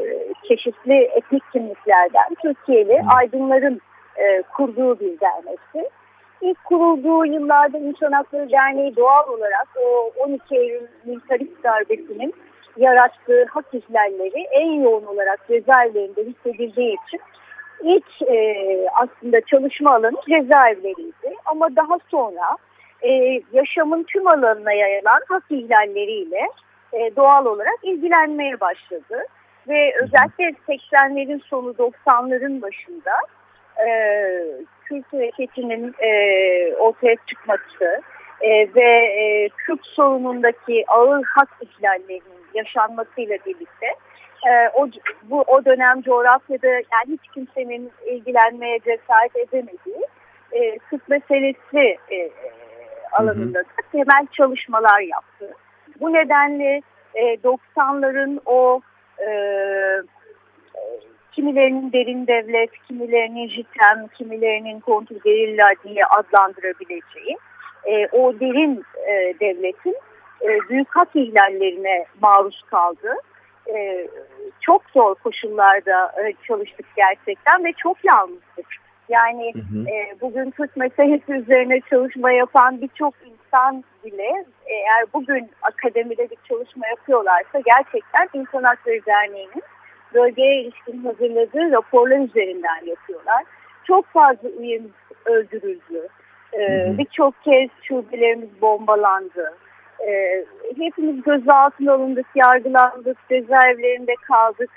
çeşitli etnik kimliklerden Türkiye'li aydınların e, kurduğu bir dernekti. İlk kurulduğu yıllarda İnsan Hakları Derneği doğal olarak o 12 Eylül militarist darbesinin yarattığı hak ihlalleri en yoğun olarak cezaevlerinde hissedildiği için ilk e, aslında çalışma alanı cezaevleriydi. Ama daha sonra e, yaşamın tüm alanına yayılan hak ihlalleriyle e, doğal olarak ilgilenmeye başladı. Ve özellikle 80'lerin sonu 90'ların başında e, Kürt hareketinin e, ortaya çıkması e, ve e, Kürt sorunundaki ağır hak ihlallerinin yaşanmasıyla birlikte e, o, bu, o dönem coğrafyada yani hiç kimsenin ilgilenmeye cesaret edemediği e, Kürt meselesi e, alanında hı hı. temel çalışmalar yaptı. Bu nedenle e, 90'ların o e, kimilerinin derin devlet, kimilerinin JITEM, kimilerinin kontrgerilla diye adlandırabileceği e, o derin e, devletin e, büyük hak ihlallerine maruz kaldı. E, çok zor koşullarda e, çalıştık gerçekten ve çok yalnızdık. Yani hı hı. E, bugün Türk meselesi üzerine çalışma yapan birçok insan bile eğer bugün akademide bir çalışma yapıyorlarsa gerçekten İnsan Hakları Derneği'nin bölgeye ilişkin hazırladığı raporlar üzerinden yapıyorlar. Çok fazla üyemiz öldürüldü. Ee, Birçok kez şubelerimiz bombalandı. Ee, hepimiz gözaltına alındık, yargılandık, cezaevlerinde kaldık.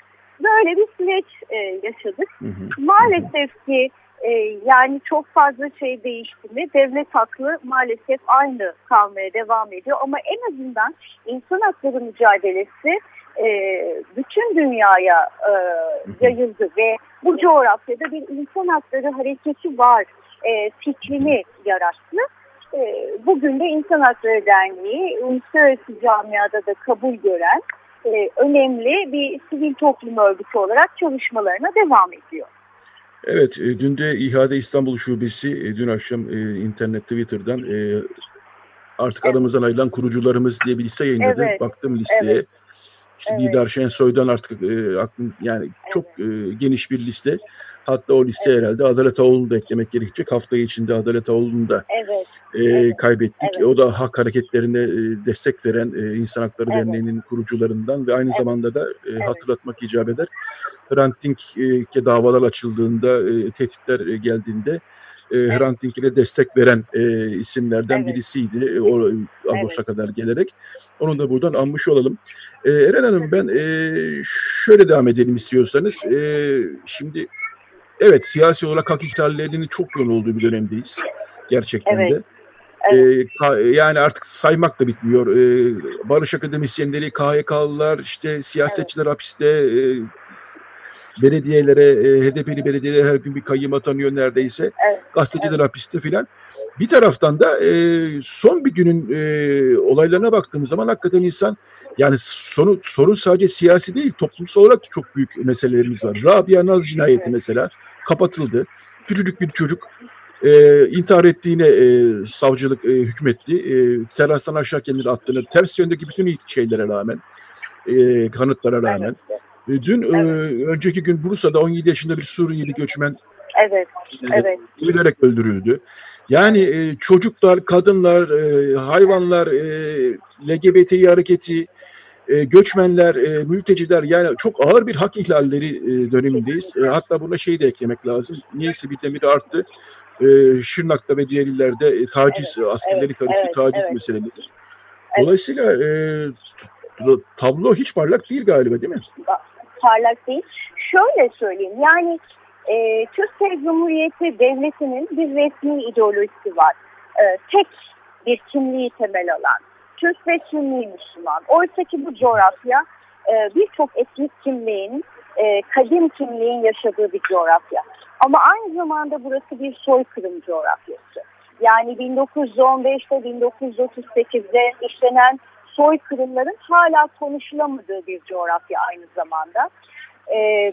Böyle bir süreç e, yaşadık. Hı hı. Maalesef ki e, yani çok fazla şey değişti mi? Devlet haklı maalesef aynı kalmaya devam ediyor. Ama en azından insan hakları mücadelesi e, bütün dünyaya e, yayıldı ve bu coğrafyada bir insan hakları hareketi var e, fikrini yarattı. E, bugün de İnsan Hakları Derneği uluslararası camiada da kabul gören e, önemli bir sivil toplum örgütü olarak çalışmalarına devam ediyor. Evet, e, dün de İHA'de İstanbul Şubesi e, dün akşam e, internet Twitter'dan e, artık Evet. aramızdan ayrılan kurucularımız diye bir liste yayınladı. Evet, Baktım listeye. evet. İşte Evet. Didar Şensoy'dan artık e, aklım yani çok e, geniş bir liste. Hatta o liste herhalde Adalet Ağoğlu'nu da eklemek gerekecek. Hafta içinde Adalet Ağoğlu'nu da Evet, e, Evet, kaybettik. evet. O da hak hareketlerine e, destek veren e, İnsan Hakları Evet. Derneği'nin kurucularından ve aynı Evet. zamanda da e, hatırlatmak icap eder. Hrant Dink'e davalar açıldığında, e, tehditler e, geldiğinde e, Hrant Dink'e destek veren e, isimlerden Evet. birisiydi. E, o Agos'a kadar gelerek. Onu da buradan anmış olalım. E, Eren Hanım ben e, şöyle devam edelim istiyorsanız. E, şimdi evet siyasi olarak hak ihlallerinin çok yoğun olduğu bir dönemdeyiz. Gerçekten Evet. de. evet, ka- yani artık saymak da bitmiyor. Ee, barış akademisyenleri, KHK'lılar, işte siyasetçiler hapiste, e, belediyelere, e, HDP'li belediyeler her gün bir kayyım atanıyor neredeyse. Evet, Gazeteciler hapiste filan. Bir taraftan da e, son bir günün e, olaylarına baktığımız zaman hakikaten insan yani sonu, sorun sadece siyasi değil toplumsal olarak da çok büyük meselelerimiz var. Rabia Naz cinayeti mesela kapatıldı. Küçücük bir çocuk e, intihar ettiğine e, savcılık e, hükmetti. E, terastan aşağı kendini attığını, ters yöndeki bütün şeylere rağmen, e, kanıtlara rağmen. evet, dün e, Evet. önceki gün Bursa'da 17 yaşında bir Suriyeli göçmen evet, e, evet, öldürülerek öldürüldü. Yani e, çocuklar, kadınlar, e, hayvanlar, e, LGBTİ hareketi, e, göçmenler, e, mülteciler yani çok ağır bir hak ihlalleri e, dönemindeyiz. E, hatta buna şey de eklemek lazım. Niyeyse bir demir arttı. E, Şırnak'ta ve diğer illerde e, taciz, askerleri evet, karıştı evet, taciz evet. meseleleri. Dolayısıyla e, tablo hiç parlak değil galiba değil mi? Parlak değil. Şöyle söyleyeyim yani e, Türkiye Cumhuriyeti Devleti'nin bir resmi ideolojisi var. E, tek bir kimliği temel alan. Türk ve Sünni Müslüman. Oysa ki bu coğrafya e, birçok etnik kimliğin, e, kadim kimliğin yaşadığı bir coğrafya. Ama aynı zamanda burası bir soykırım coğrafyası. Yani 1915'te 1938'de işlenen soykırımların hala konuşulamadığı bir coğrafya aynı zamanda. E,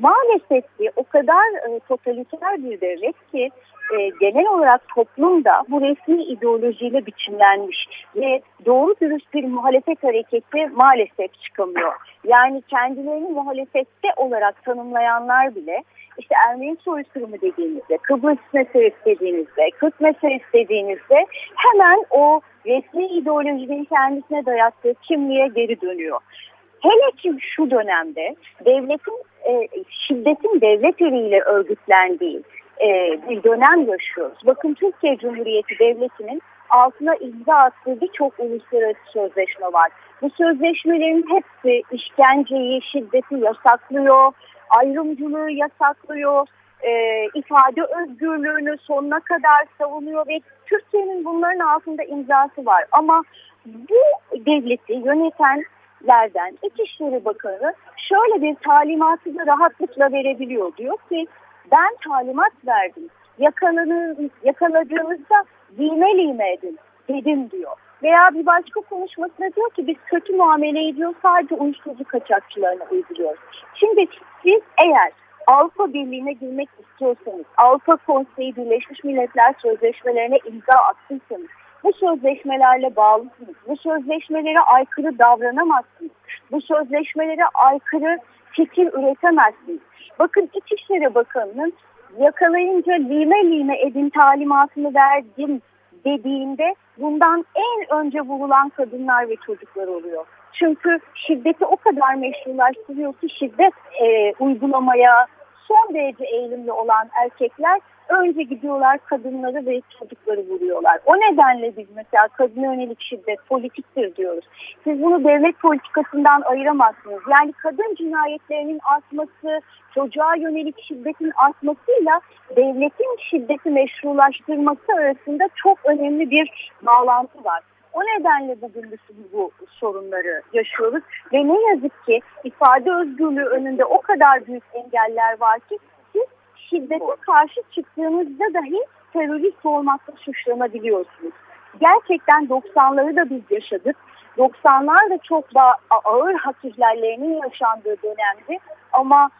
maalesef ki o kadar e, totaliter bir devlet ki e, genel olarak toplumda bu resmi ideolojiyle biçimlenmiş ve doğru dürüst bir muhalefet hareketi maalesef çıkamıyor. Yani kendilerini muhalefette olarak tanımlayanlar bile işte Ermeni soykırımı dediğinizde, Kıbrıs meselesi dediğinizde, Kürt meselesi dediğinizde hemen o resmi ideolojinin kendisine dayattığı kimliğe geri dönüyor. Hele ki şu dönemde devletin e, şiddetin devlet eliyle örgütlendiği e, bir dönem yaşıyoruz. Bakın Türkiye Cumhuriyeti Devleti'nin altına imza attığı birçok uluslararası sözleşme var. Bu sözleşmelerin hepsi işkenceyi, şiddeti yasaklıyor, ayrımcılığı yasaklıyor, e, ifade özgürlüğünü sonuna kadar savunuyor ve Türkiye'nin bunların altında imzası var. Ama bu devleti yönetenlerden İçişleri Bakanı şöyle bir talimatı da rahatlıkla verebiliyor. Diyor ki ben talimat verdim. Yakalanır, yakaladığınızda lime lime edin dedim diyor. Veya bir başka konuşmasında diyor ki biz kötü muamele ediyor sadece uyuşturucu kaçakçılarına uyguluyoruz. Şimdi siz eğer Avrupa Birliği'ne girmek istiyorsanız, Avrupa Konseyi Birleşmiş Milletler Sözleşmelerine imza attıysanız, bu sözleşmelerle bağlısınız. Bu sözleşmelere aykırı davranamazsınız. Bu sözleşmelere aykırı fikir üretemezsiniz. Bakın İçişleri Bakanı'nın yakalayınca lime lime edin talimatını verdim dediğinde bundan en önce vurulan kadınlar ve çocuklar oluyor. Çünkü şiddeti o kadar meşrulaştırıyor ki şiddet e, uygulamaya son derece eğilimli olan erkekler önce gidiyorlar kadınları ve çocukları vuruyorlar. O nedenle biz mesela kadın yönelik şiddet politiktir diyoruz. Siz bunu devlet politikasından ayıramazsınız. Yani kadın cinayetlerinin artması, çocuğa yönelik şiddetin artmasıyla devletin şiddeti meşrulaştırması arasında çok önemli bir bağlantı var. O nedenle bugün biz bu sorunları yaşıyoruz ve ne yazık ki ifade özgürlüğü önünde o kadar büyük engeller var ki şiddete karşı çıktığınızda dahi terörist olmakla suçlanabiliyorsunuz. Gerçekten 90'ları da biz yaşadık. 90'lar da çok daha ağır hak ihlallerinin yaşandığı dönemdi ama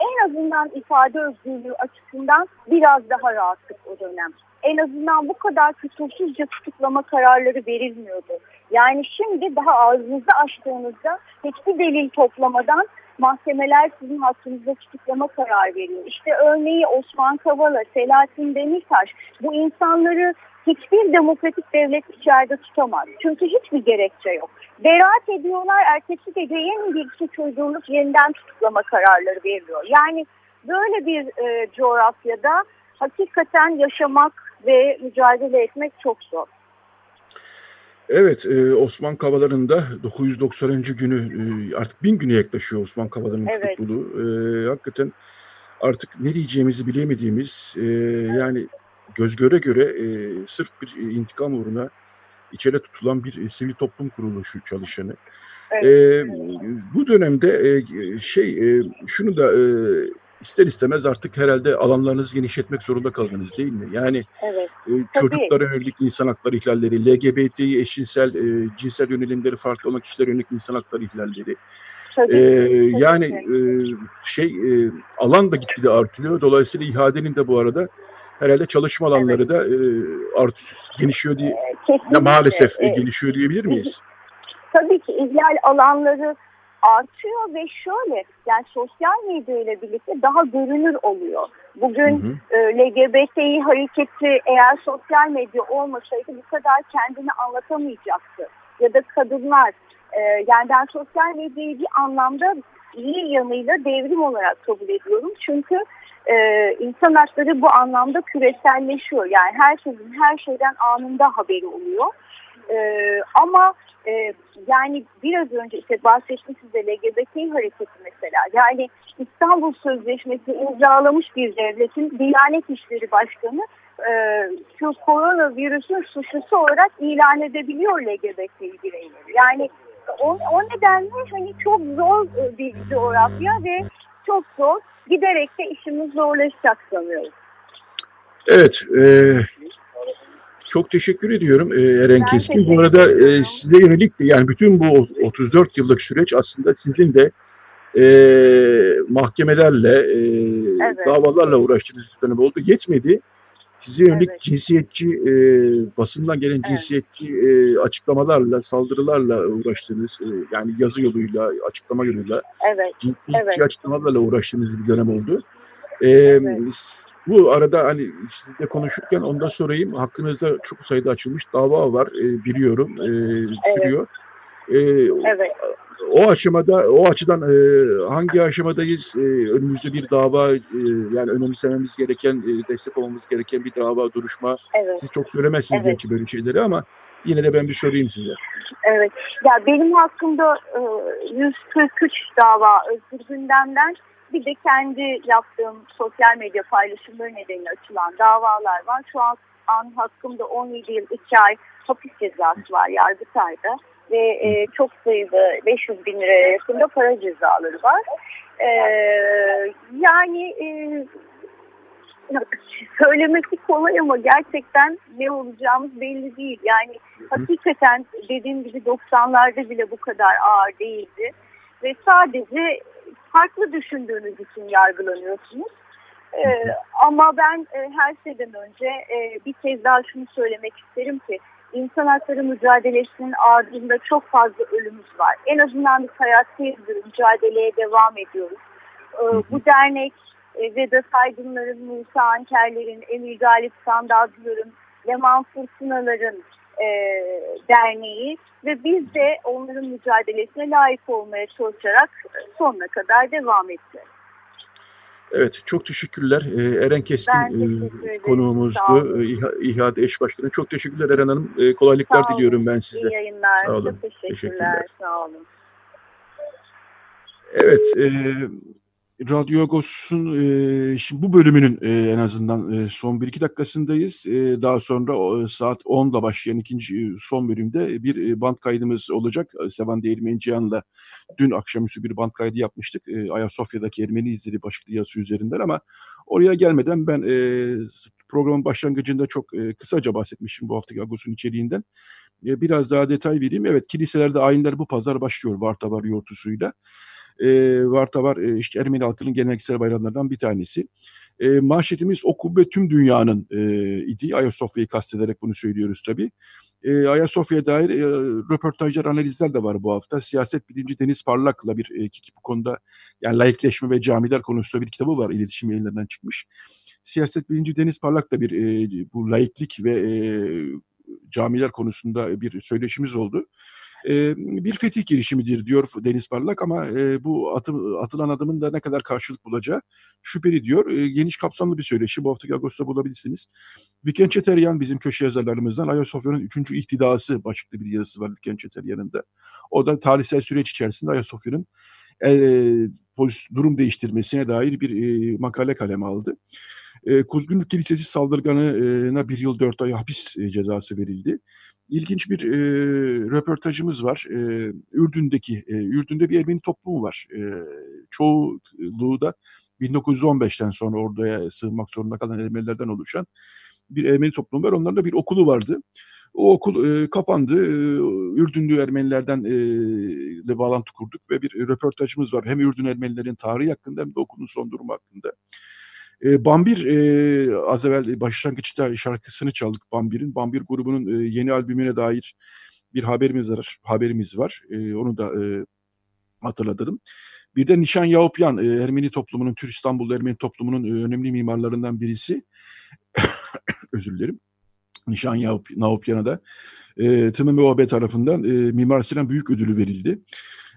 en azından ifade özgürlüğü açısından biraz daha rahattık o dönem en azından bu kadar kusursuzca tutuklama kararları verilmiyordu. Yani şimdi daha ağzınızı açtığınızda hiçbir delil toplamadan mahkemeler sizin hakkınızda tutuklama karar veriyor. İşte örneği Osman Kavala, Selahattin Demirtaş bu insanları hiçbir demokratik devlet içeride tutamaz. Çünkü hiçbir gerekçe yok. Beraat ediyorlar, ertesi gece yeni bir suç uydurulup yeniden tutuklama kararları veriliyor. Yani böyle bir e, coğrafyada hakikaten yaşamak ve mücadele etmek çok zor. Evet, e, Osman Kavala'nın da 990. günü e, artık bin güne yaklaşıyor Osman Kavala'nın evet. tutukluluğu. E, hakikaten artık ne diyeceğimizi bilemediğimiz e, yani göz göre göre e, sırf bir intikam uğruna içeri tutulan bir e, sivil toplum kuruluşu çalışanı. Evet. E, bu dönemde e, şey e, şunu da e, ister istemez artık herhalde alanlarınızı genişletmek zorunda kaldınız değil mi? Yani evet, e, çocuklara yönelik insan hakları ihlalleri, LGBT eşcinsel e, cinsel yönelimleri farklı olan kişilere yönelik insan hakları ihlalleri. Tabii, ee, tabii yani e, şey e, alan da gitgide artıyor. Dolayısıyla ihadenin de bu arada herhalde çalışma alanları evet. da e, art genişiyor diye Kesinlikle. maalesef e, genişiyor diyebilir miyiz? Tabii ki ihlal alanları artıyor ve şöyle yani sosyal medya ile birlikte daha görünür oluyor. Bugün hı hı. E, LGBTİ hareketi eğer sosyal medya olmasaydı bu kadar kendini anlatamayacaktı. Ya da kadınlar e, yani ben sosyal medyayı bir anlamda iyi yanıyla devrim olarak kabul ediyorum. Çünkü e, insan hakları bu anlamda küreselleşiyor. Yani herkesin her şeyden anında haberi oluyor. E, ama e, yani biraz önce işte bahsettim size LGBT hareketi mesela. Yani İstanbul Sözleşmesi imzalamış bir devletin Diyanet İşleri Başkanı e, şu koronavirüsün suçlusu olarak ilan edebiliyor LGBT bireyleri. Yani o, o nedenle hani çok zor bir coğrafya ve çok zor. Giderek de işimiz zorlaşacak sanıyorum. Evet. E, çok teşekkür ediyorum e, Eren ben Keskin. Bu arada e, size yönelik de yani bütün bu 34 yıllık süreç aslında sizin de e, mahkemelerle, e, evet. davalarla uğraştığınız bir dönem oldu. Yetmedi. Size yönelik evet. cinsiyetçi, e, basından gelen evet. cinsiyetçi e, açıklamalarla, saldırılarla uğraştığınız, e, yani yazı yoluyla, açıklama yoluyla, evet. cinsiyetçi evet. açıklamalarla uğraştığınız bir dönem oldu. E, evet. Bu arada hani sizle konuşurken ondan sorayım. Hakkınızda çok sayıda açılmış dava var e, biliyorum. E, sürüyor. Evet. E, evet. O aşamada, o açıdan e, hangi aşamadayız? E, önümüzde bir dava, e, yani önemsememiz gereken, e, destek olmamız gereken bir dava, duruşma. Evet. Siz çok söylemezsiniz evet. belki böyle şeyleri ama yine de ben bir sorayım size. Evet. Ya benim hakkımda e, 143 dava özgür gündemden bir de kendi yaptığım sosyal medya paylaşımları nedeniyle açılan davalar var. Şu an, an hakkımda 17 yıl 2 ay hapis cezası var Yargıtay'da ve e, çok sayıda 500 bin liraya yakında para cezaları var. E, yani e, söylemesi kolay ama gerçekten ne olacağımız belli değil. Yani hakikaten dediğim gibi 90'larda bile bu kadar ağır değildi. Ve sadece farklı düşündüğünüz için yargılanıyorsunuz. Ee, ama ben e, her şeyden önce e, bir kez daha şunu söylemek isterim ki insan hakları mücadelesinin ardında çok fazla ölümümüz var. En azından biz hayattayız mücadeleye devam ediyoruz. Ee, bu dernek e, Vedat Aydınların, Musa Ankerler'in, Emir Galip Sandalcıların, Leman Fırtınaların e, derneği ve biz de onların mücadelesine layık olmaya çalışarak sonuna kadar devam edeceğiz. Evet, çok teşekkürler. Eren Keskin e, konuğumuzdu. İHA, İHA'da eş başkanı. Çok teşekkürler Eren Hanım. Kolaylıklar diliyorum ben size. İyi yayınlar. Sağ olun. Çok teşekkürler. teşekkürler. Sağ olun. Evet, e, Radyo Agos'un e, şimdi bu bölümünün e, en azından e, son 1-2 dakikasındayız. E, daha sonra e, saat 10'da başlayan ikinci e, son bölümde bir e, band kaydımız olacak. E, Sevan Değirmenciyan'la dün akşamüstü bir band kaydı yapmıştık. E, Ayasofya'daki Ermeni izleri başlıklı yazı üzerinden ama oraya gelmeden ben e, programın başlangıcında çok e, kısaca bahsetmişim bu haftaki Agos'un içeriğinden. E, biraz daha detay vereyim. Evet kiliselerde ayinler bu pazar başlıyor Vartavar yortusuyla e, Varta var e, işte Ermeni halkının geleneksel bayramlarından bir tanesi. E, manşetimiz o kubbe tüm dünyanın e, idi. Ayasofya'yı kastederek bunu söylüyoruz tabii. E, Ayasofya'ya dair e, röportajlar, analizler de var bu hafta. Siyaset bilimci Deniz Parlak'la bir e, bu konuda yani layıkleşme ve camiler konusunda bir kitabı var. iletişim yayınlarından çıkmış. Siyaset bilimci Deniz Parlak da bir e, bu laiklik ve e, camiler konusunda bir söyleşimiz oldu e, bir fetih girişimidir diyor Deniz Parlak ama e, bu atı, atılan adımın da ne kadar karşılık bulacağı şüpheli diyor. E, geniş kapsamlı bir söyleşi bu haftaki Ağustos'ta bulabilirsiniz. Viken Çeteryan bizim köşe yazarlarımızdan Ayasofya'nın 3. ihtidası başlıklı bir yazısı var Viken Çeteryan'ın da. O da tarihsel süreç içerisinde Ayasofya'nın e, durum değiştirmesine dair bir e, makale kaleme aldı. E, Kuzgunluk Kilisesi saldırganına bir yıl dört ay hapis e, cezası verildi ilginç bir e, röportajımız var. E, Ürdün'deki, e, Ürdün'de bir Ermeni toplumu var. E, çoğunluğu da 1915'ten sonra oraya sığınmak zorunda kalan Ermenilerden oluşan bir Ermeni toplumu var. Onların da bir okulu vardı. O okul e, kapandı. E, Ürdünlü Ermenilerden e, de bağlantı kurduk ve bir röportajımız var. Hem Ürdün Ermenilerin tarihi hakkında hem de okulun son durumu hakkında. E, Bambir e, az evvel başlangıçta şarkısını çaldık Bambir'in. Bambir grubunun e, yeni albümüne dair bir haberimiz var. Haberimiz var. E, onu da e, hatırladım. Bir de Nişan Yaupyan, e, Ermeni toplumunun, Türk İstanbul Ermeni toplumunun e, önemli mimarlarından birisi. Özür dilerim. Nişan Yaupyan'a da e, TMMOB tarafından e, Mimar Sinan Büyük Ödülü verildi.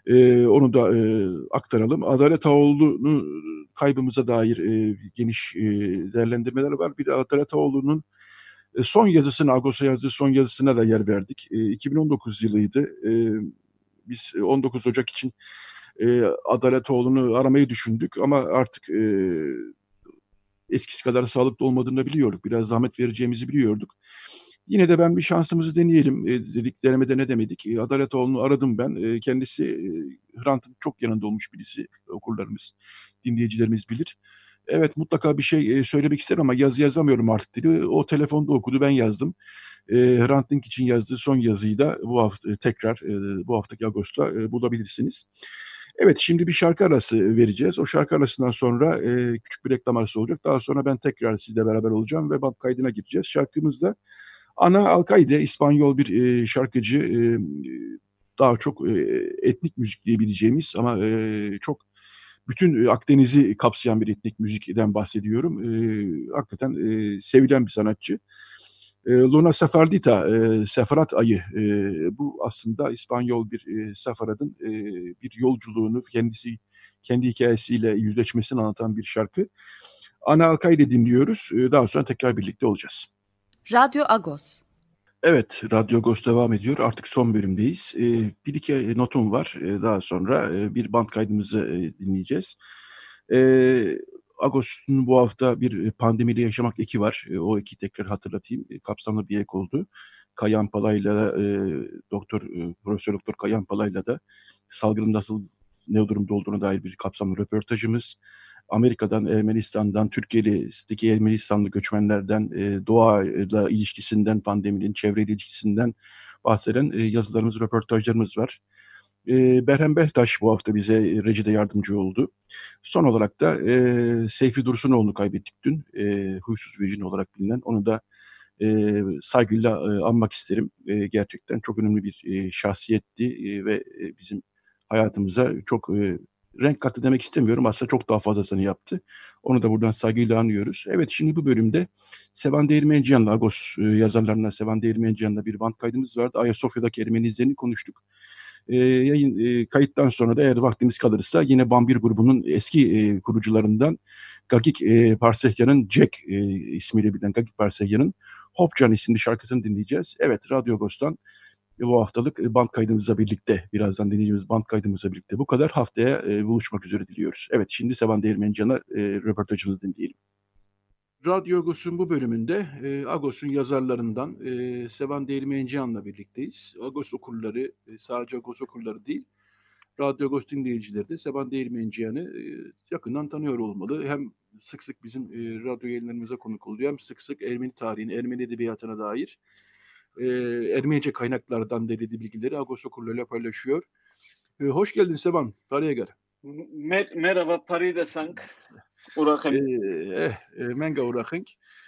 E, onu da e, aktaralım. Adalet Ağoğlu'nu kaybımıza dair e, geniş e, değerlendirmeler var. Bir de Adalet Ağoğlu'nun e, son yazısını, Agos'a yazdığı son yazısına da yer verdik. E, 2019 yılıydı. E, biz 19 Ocak için e, Adaletoğlu'nu aramayı düşündük ama artık e, eskisi kadar sağlıklı olmadığını biliyorduk. Biraz zahmet vereceğimizi biliyorduk. Yine de ben bir şansımızı deneyelim e, dedik. Denemede ne demedik. E, Adaletoğlu'nu aradım ben. E, kendisi e, Hrant'ın çok yanında olmuş birisi. Okurlarımız, dinleyicilerimiz bilir. Evet mutlaka bir şey e, söylemek isterim ama yazı yazamıyorum artık dedi. O telefonda okudu ben yazdım. E, Hrant Dink için yazdığı son yazıyı da bu hafta e, tekrar e, bu haftaki Ağustos'ta e, bulabilirsiniz. Evet şimdi bir şarkı arası vereceğiz. O şarkı arasından sonra e, küçük bir reklam arası olacak. Daha sonra ben tekrar sizle beraber olacağım ve band kaydına gireceğiz. Şarkımızda Ana Alkaide İspanyol bir e, şarkıcı e, daha çok e, etnik müzik diyebileceğimiz ama e, çok bütün Akdeniz'i kapsayan bir etnik müzikten bahsediyorum. E, hakikaten e, sevilen bir sanatçı. E, Luna Sefardita, e, Seferat ayı. E, bu aslında İspanyol bir e, seferadın e, bir yolculuğunu kendisi kendi hikayesiyle yüzleşmesini anlatan bir şarkı. Ana Alkaide dinliyoruz. E, daha sonra tekrar birlikte olacağız. Radyo Agos. Evet, Radyo Agos devam ediyor. Artık son bölümdeyiz. Ee, bir iki notum var. Ee, daha sonra e, bir band kaydımızı e, dinleyeceğiz. Ee, Agos'un bu hafta bir pandemiyle yaşamak eki var. O eki tekrar hatırlatayım. Kapsamlı bir ek oldu. Kayan Palay'la, e, doktor, e, Profesör Doktor Kayan Palay'la da salgının nasıl ne durumda olduğuna dair bir kapsamlı röportajımız. Amerika'dan, Ermenistan'dan, Türkiye'deki Ermenistanlı göçmenlerden, e, doğayla ilişkisinden, pandeminin çevre ilişkisinden bahseden e, yazılarımız, röportajlarımız var. E, Berhem Behtaş bu hafta bize e, rejide yardımcı oldu. Son olarak da e, Seyfi Dursunoğlu'nu kaybettik dün. Huysuz virjin olarak bilinen. Onu da e, saygıyla e, anmak isterim. E, gerçekten çok önemli bir e, şahsiyetti e, ve e, bizim hayatımıza çok e, renk kattı demek istemiyorum. Aslında çok daha fazlasını yaptı. Onu da buradan saygıyla anıyoruz. Evet şimdi bu bölümde Sevan Değirmenciyan'la Agos e, yazarlarına Sevan Değirmenciyan'la bir band kaydımız vardı. Ayasofya'daki Ermeni izlerini konuştuk. E, yayın e, kayıttan sonra da eğer vaktimiz kalırsa yine Bambir grubunun eski e, kurucularından Gagik e, Parsehyan'ın Jack e, ismiyle bilinen Gagik Parsehyan'ın Hopcan isimli şarkısını dinleyeceğiz. Evet Radyo Agos'tan bu haftalık e, band kaydımızla birlikte birazdan dinleyeceğimiz band kaydımızla birlikte bu kadar haftaya e, buluşmak üzere diliyoruz. Evet şimdi Sevan Değirmencan'a e, röportajımızı dinleyelim. Radyo Agos'un bu bölümünde e, Agos'un yazarlarından e, Sevan Değirmencihan'la birlikteyiz. Agos okurları, e, sadece Agos okurları değil, Radyo Agos dinleyicileri de Sevan Değirmencihan'ı e, yakından tanıyor olmalı. Hem sık sık bizim e, radyo yayınlarımıza konuk oluyor hem sık sık Ermeni tarihine, Ermeni edebiyatına dair e, Ermenice kaynaklardan derlediği bilgileri Agos okurlarıyla paylaşıyor. E, hoş geldin Sevan, Tariyegar. Mer merhaba, Paride Sank. Urakın. Eh, e, Menga Urakın.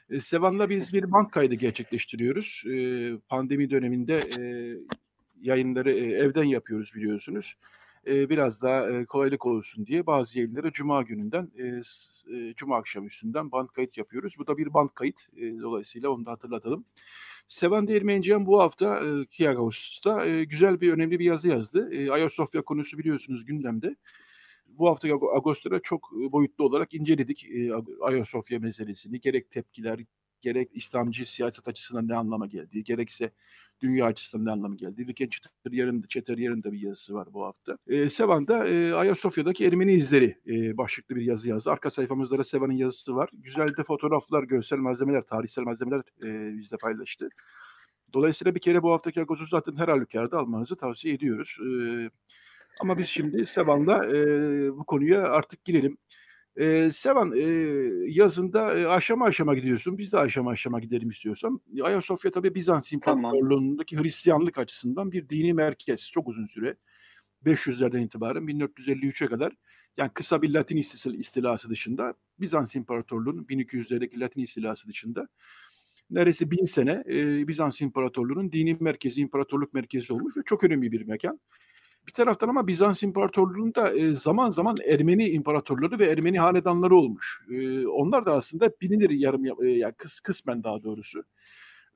E, Sevan'la biz bir band kaydı gerçekleştiriyoruz. E, pandemi döneminde e, yayınları e, evden yapıyoruz biliyorsunuz. E, biraz daha e, kolaylık olsun diye bazı yayınları Cuma gününden, e, e, Cuma akşam üstünden band kayıt yapıyoruz. Bu da bir band kayıt. E, dolayısıyla onu da hatırlatalım. Sevan Değirmenciyan bu hafta e, Kiagos'ta e, güzel bir, önemli bir yazı yazdı. E, Ayasofya konusu biliyorsunuz gündemde bu hafta Ağustos'ta çok boyutlu olarak inceledik Ayasofya meselesini. Gerek tepkiler, gerek İslamcı siyaset açısından ne anlama geldiği, gerekse dünya açısından ne anlama geldiği. Viken Çeter yarın, Çeter bir yazısı var bu hafta. E, Sevan'da e, Ayasofya'daki Ermeni izleri e, başlıklı bir yazı yazdı. Arka sayfamızda da Sevan'ın yazısı var. Güzel de fotoğraflar, görsel malzemeler, tarihsel malzemeler e, bizde paylaştı. Dolayısıyla bir kere bu haftaki Agos'u zaten her halükarda almanızı tavsiye ediyoruz. E, ama biz şimdi Sevan'la e, bu konuya artık girelim. E, Sevan e, yazında e, aşama aşama gidiyorsun. Biz de aşama aşama gidelim istiyorsan. Ayasofya tabii Bizans İmparatorluğu'ndaki tamam. Hristiyanlık açısından bir dini merkez. Çok uzun süre. 500'lerden itibaren 1453'e kadar yani kısa bir Latin istilası dışında Bizans İmparatorluğu'nun 1200'lerdeki Latin istilası dışında neredeyse bin sene e, Bizans İmparatorluğu'nun dini merkezi, imparatorluk merkezi olmuş ve çok önemli bir mekan. Bir taraftan ama Bizans İmparatorluğu'nda e, zaman zaman Ermeni imparatorları ve Ermeni hanedanları olmuş. E, onlar da aslında bilinir yarım e, yani kıs, kısmen daha doğrusu.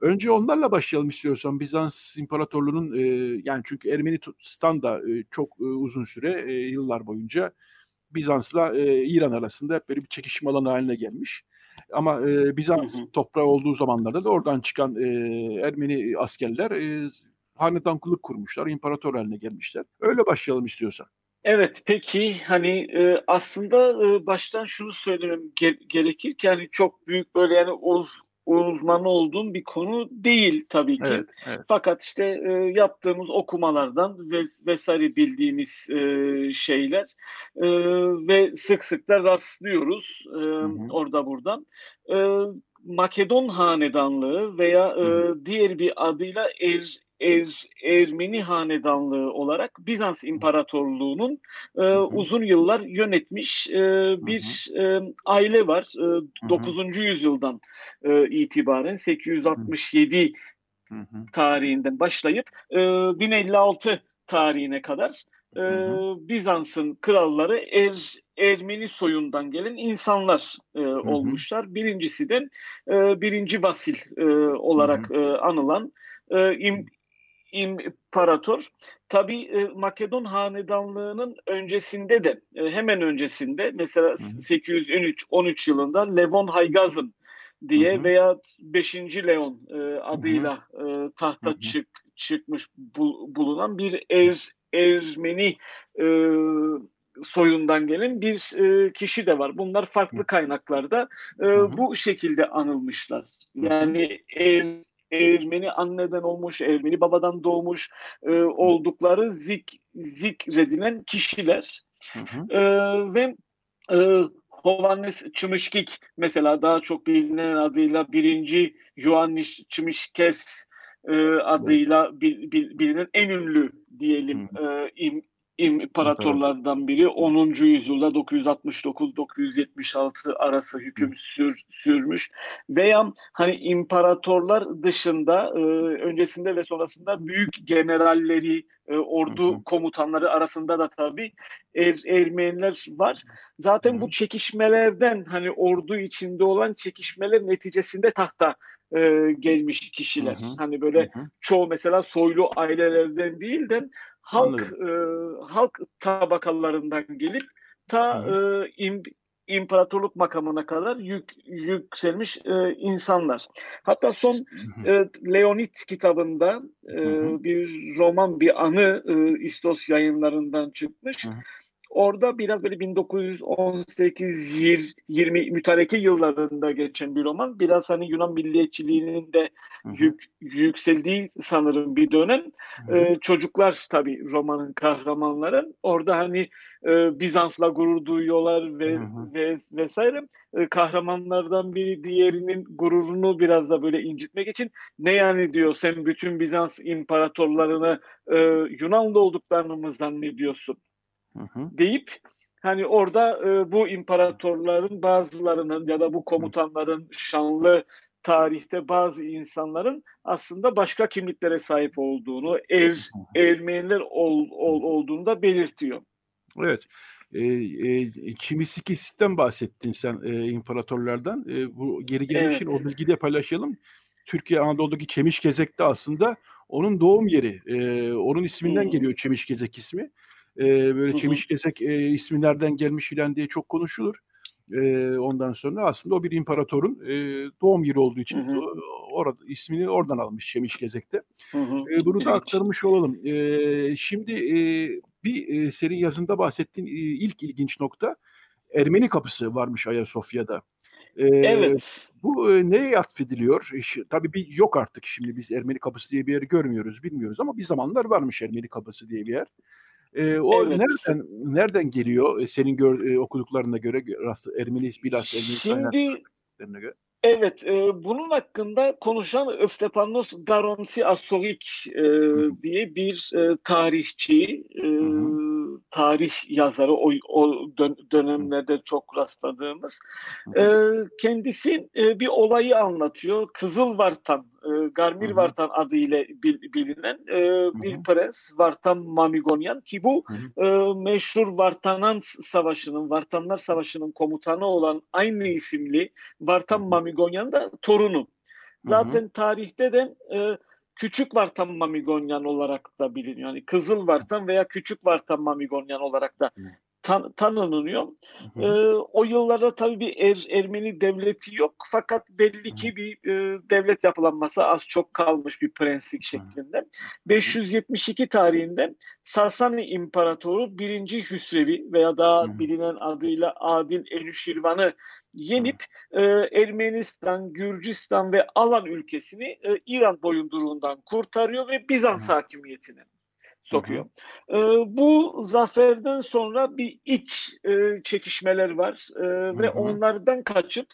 Önce onlarla başlayalım istiyorsan Bizans İmparatorluğu'nun e, yani çünkü Ermenistan da e, çok e, uzun süre e, yıllar boyunca Bizans'la e, İran arasında hep böyle bir çekişme alanı haline gelmiş. Ama e, Bizans hı hı. toprağı olduğu zamanlarda da oradan çıkan e, Ermeni askerler e, hanedanlık kurmuşlar, imparator haline gelmişler. Öyle başlayalım istiyorsan. Evet peki hani e, aslında e, baştan şunu söylemem ge- gerekir ki hani çok büyük böyle yani uz uzmanı olduğum bir konu değil tabii ki. Evet, evet. Fakat işte e, yaptığımız okumalardan ve vesaire bildiğimiz e, şeyler e, ve sık sık da rastlıyoruz e, hı hı. orada buradan. E, Makedon hanedanlığı veya e, diğer bir adıyla Er Er, Ermeni hanedanlığı olarak Bizans İmparatorluğu'nun e, uzun yıllar yönetmiş e, bir e, aile var. E, 9. yüzyıldan e, itibaren 867 hı hı. tarihinden başlayıp e, 1056 tarihine kadar e, Bizans'ın kralları Er, Ermeni soyundan gelen insanlar e, olmuşlar. Birincisi de e, birinci Vasil e, olarak E, anılan e, im, imparator. Tabi e, Makedon hanedanlığının öncesinde de e, hemen öncesinde mesela 813-13 yılında Levon Haygazın diye hı hı. veya 5. Leon e, adıyla e, tahta hı hı. çık çıkmış bul, bulunan bir er, Ermeni e, soyundan gelen bir e, kişi de var. Bunlar farklı kaynaklarda e, bu şekilde anılmışlar. Yani er, Ermeni anneden olmuş, Ermeni babadan doğmuş e, oldukları zik, zikredilen kişiler. Hı hı. E, ve e, Hovannes Çımışkik mesela daha çok bilinen adıyla birinci Ioannis Çımışkes e, adıyla bil, bil, bilinen en ünlü diyelim e, im, imparatorlardan biri 10. yüzyılda 969-976 arası hüküm sür, sürmüş veya hani imparatorlar dışında e, öncesinde ve sonrasında büyük generalleri e, ordu komutanları arasında da tabii er, Ermeniler var. Zaten bu çekişmelerden hani ordu içinde olan çekişmeler neticesinde tahta e, gelmiş kişiler. Hı hı. Hani böyle hı hı. çoğu mesela soylu ailelerden değil de halk e, halk tabakalarından gelip ta e, im, imparatorluk makamına kadar yük, yükselmiş e, insanlar. Hatta son e, Leonid kitabında e, bir roman, bir anı e, İstos yayınlarından çıkmış. Hı hı. Orada biraz böyle 1918-20 mütareke yıllarında geçen bir roman. Biraz hani Yunan milliyetçiliğinin de yük, yükseldiği sanırım bir dönem. Ee, çocuklar tabii romanın kahramanları. Orada hani e, Bizans'la gurur duyuyorlar ve, ve vesaire. E, kahramanlardan biri diğerinin gururunu biraz da böyle incitmek için ne yani diyor sen bütün Bizans imparatorlarını e, Yunanlı olduklarını mı zannediyorsun? Deyip hani orada e, bu imparatorların bazılarının ya da bu komutanların şanlı tarihte bazı insanların aslında başka kimliklere sahip olduğunu, er, Ermeniler ol, ol, olduğunu da belirtiyor. Evet. E, e, Çimisikis'ten bahsettin sen e, imparatorlardan. E, bu geri gelmişin evet. o bilgiyi de paylaşalım. Türkiye Anadolu'daki Çemişgezek de aslında onun doğum yeri. E, onun isminden hmm. geliyor Çemişgezek ismi e, böyle Çemiş Gezek e, ismi nereden gelmiş filan diye çok konuşulur. E, ondan sonra aslında o bir imparatorun e, doğum yeri olduğu için hı hı. orada ismini oradan almış Çemiş Gezek'te. Hı hı. E, bunu da aktarmış olalım. E, şimdi e, bir e, senin yazında bahsettiğin e, ilk ilginç nokta Ermeni kapısı varmış Ayasofya'da. Ee, evet. Bu e, neye atfediliyor? E, tabii bir yok artık şimdi biz Ermeni kapısı diye bir yeri görmüyoruz, bilmiyoruz ama bir zamanlar varmış Ermeni kapısı diye bir yer. E, o evet. nereden nereden geliyor senin gör, e, okuduklarına göre Ermeni bilhassa Ermeni Şimdi göre? Evet, e, bunun hakkında konuşan Öftepanos Garonsi Asorik e, diye bir e, tarihçi, e, tarih yazarı o, o dön, dönemlerde çok rastladığımız. E, kendisi e, bir olayı anlatıyor. Kızıl Vartan, e, Garmir Vartan adıyla bil, bilinen e, bir prens Vartan Mamigonyan ki bu e, meşhur Vartanan Savaşı'nın, Vartanlar Savaşı'nın komutanı olan aynı isimli Vartan Mamigonyan da torunu. Zaten tarihte de e, Küçük Vartan Mamigonyan olarak da biliniyor. Yani Kızıl Vartan veya Küçük Vartan Mamigonyan olarak da tan tanınıyor. Ee, o yıllarda tabii bir er, Ermeni devleti yok fakat belli ki bir e, devlet yapılanması az çok kalmış bir prenslik şeklinde. 572 tarihinde Sasani İmparatoru 1. Hüsrevi veya daha bilinen adıyla Adil Enüşirvan'ı yenip e, Ermenistan, Gürcistan ve Alan ülkesini e, İran boyunduruğundan kurtarıyor ve Bizans hakimiyetine sokuyor. Hı hı. E, bu zaferden sonra bir iç e, çekişmeler var e, ve onlardan kaçıp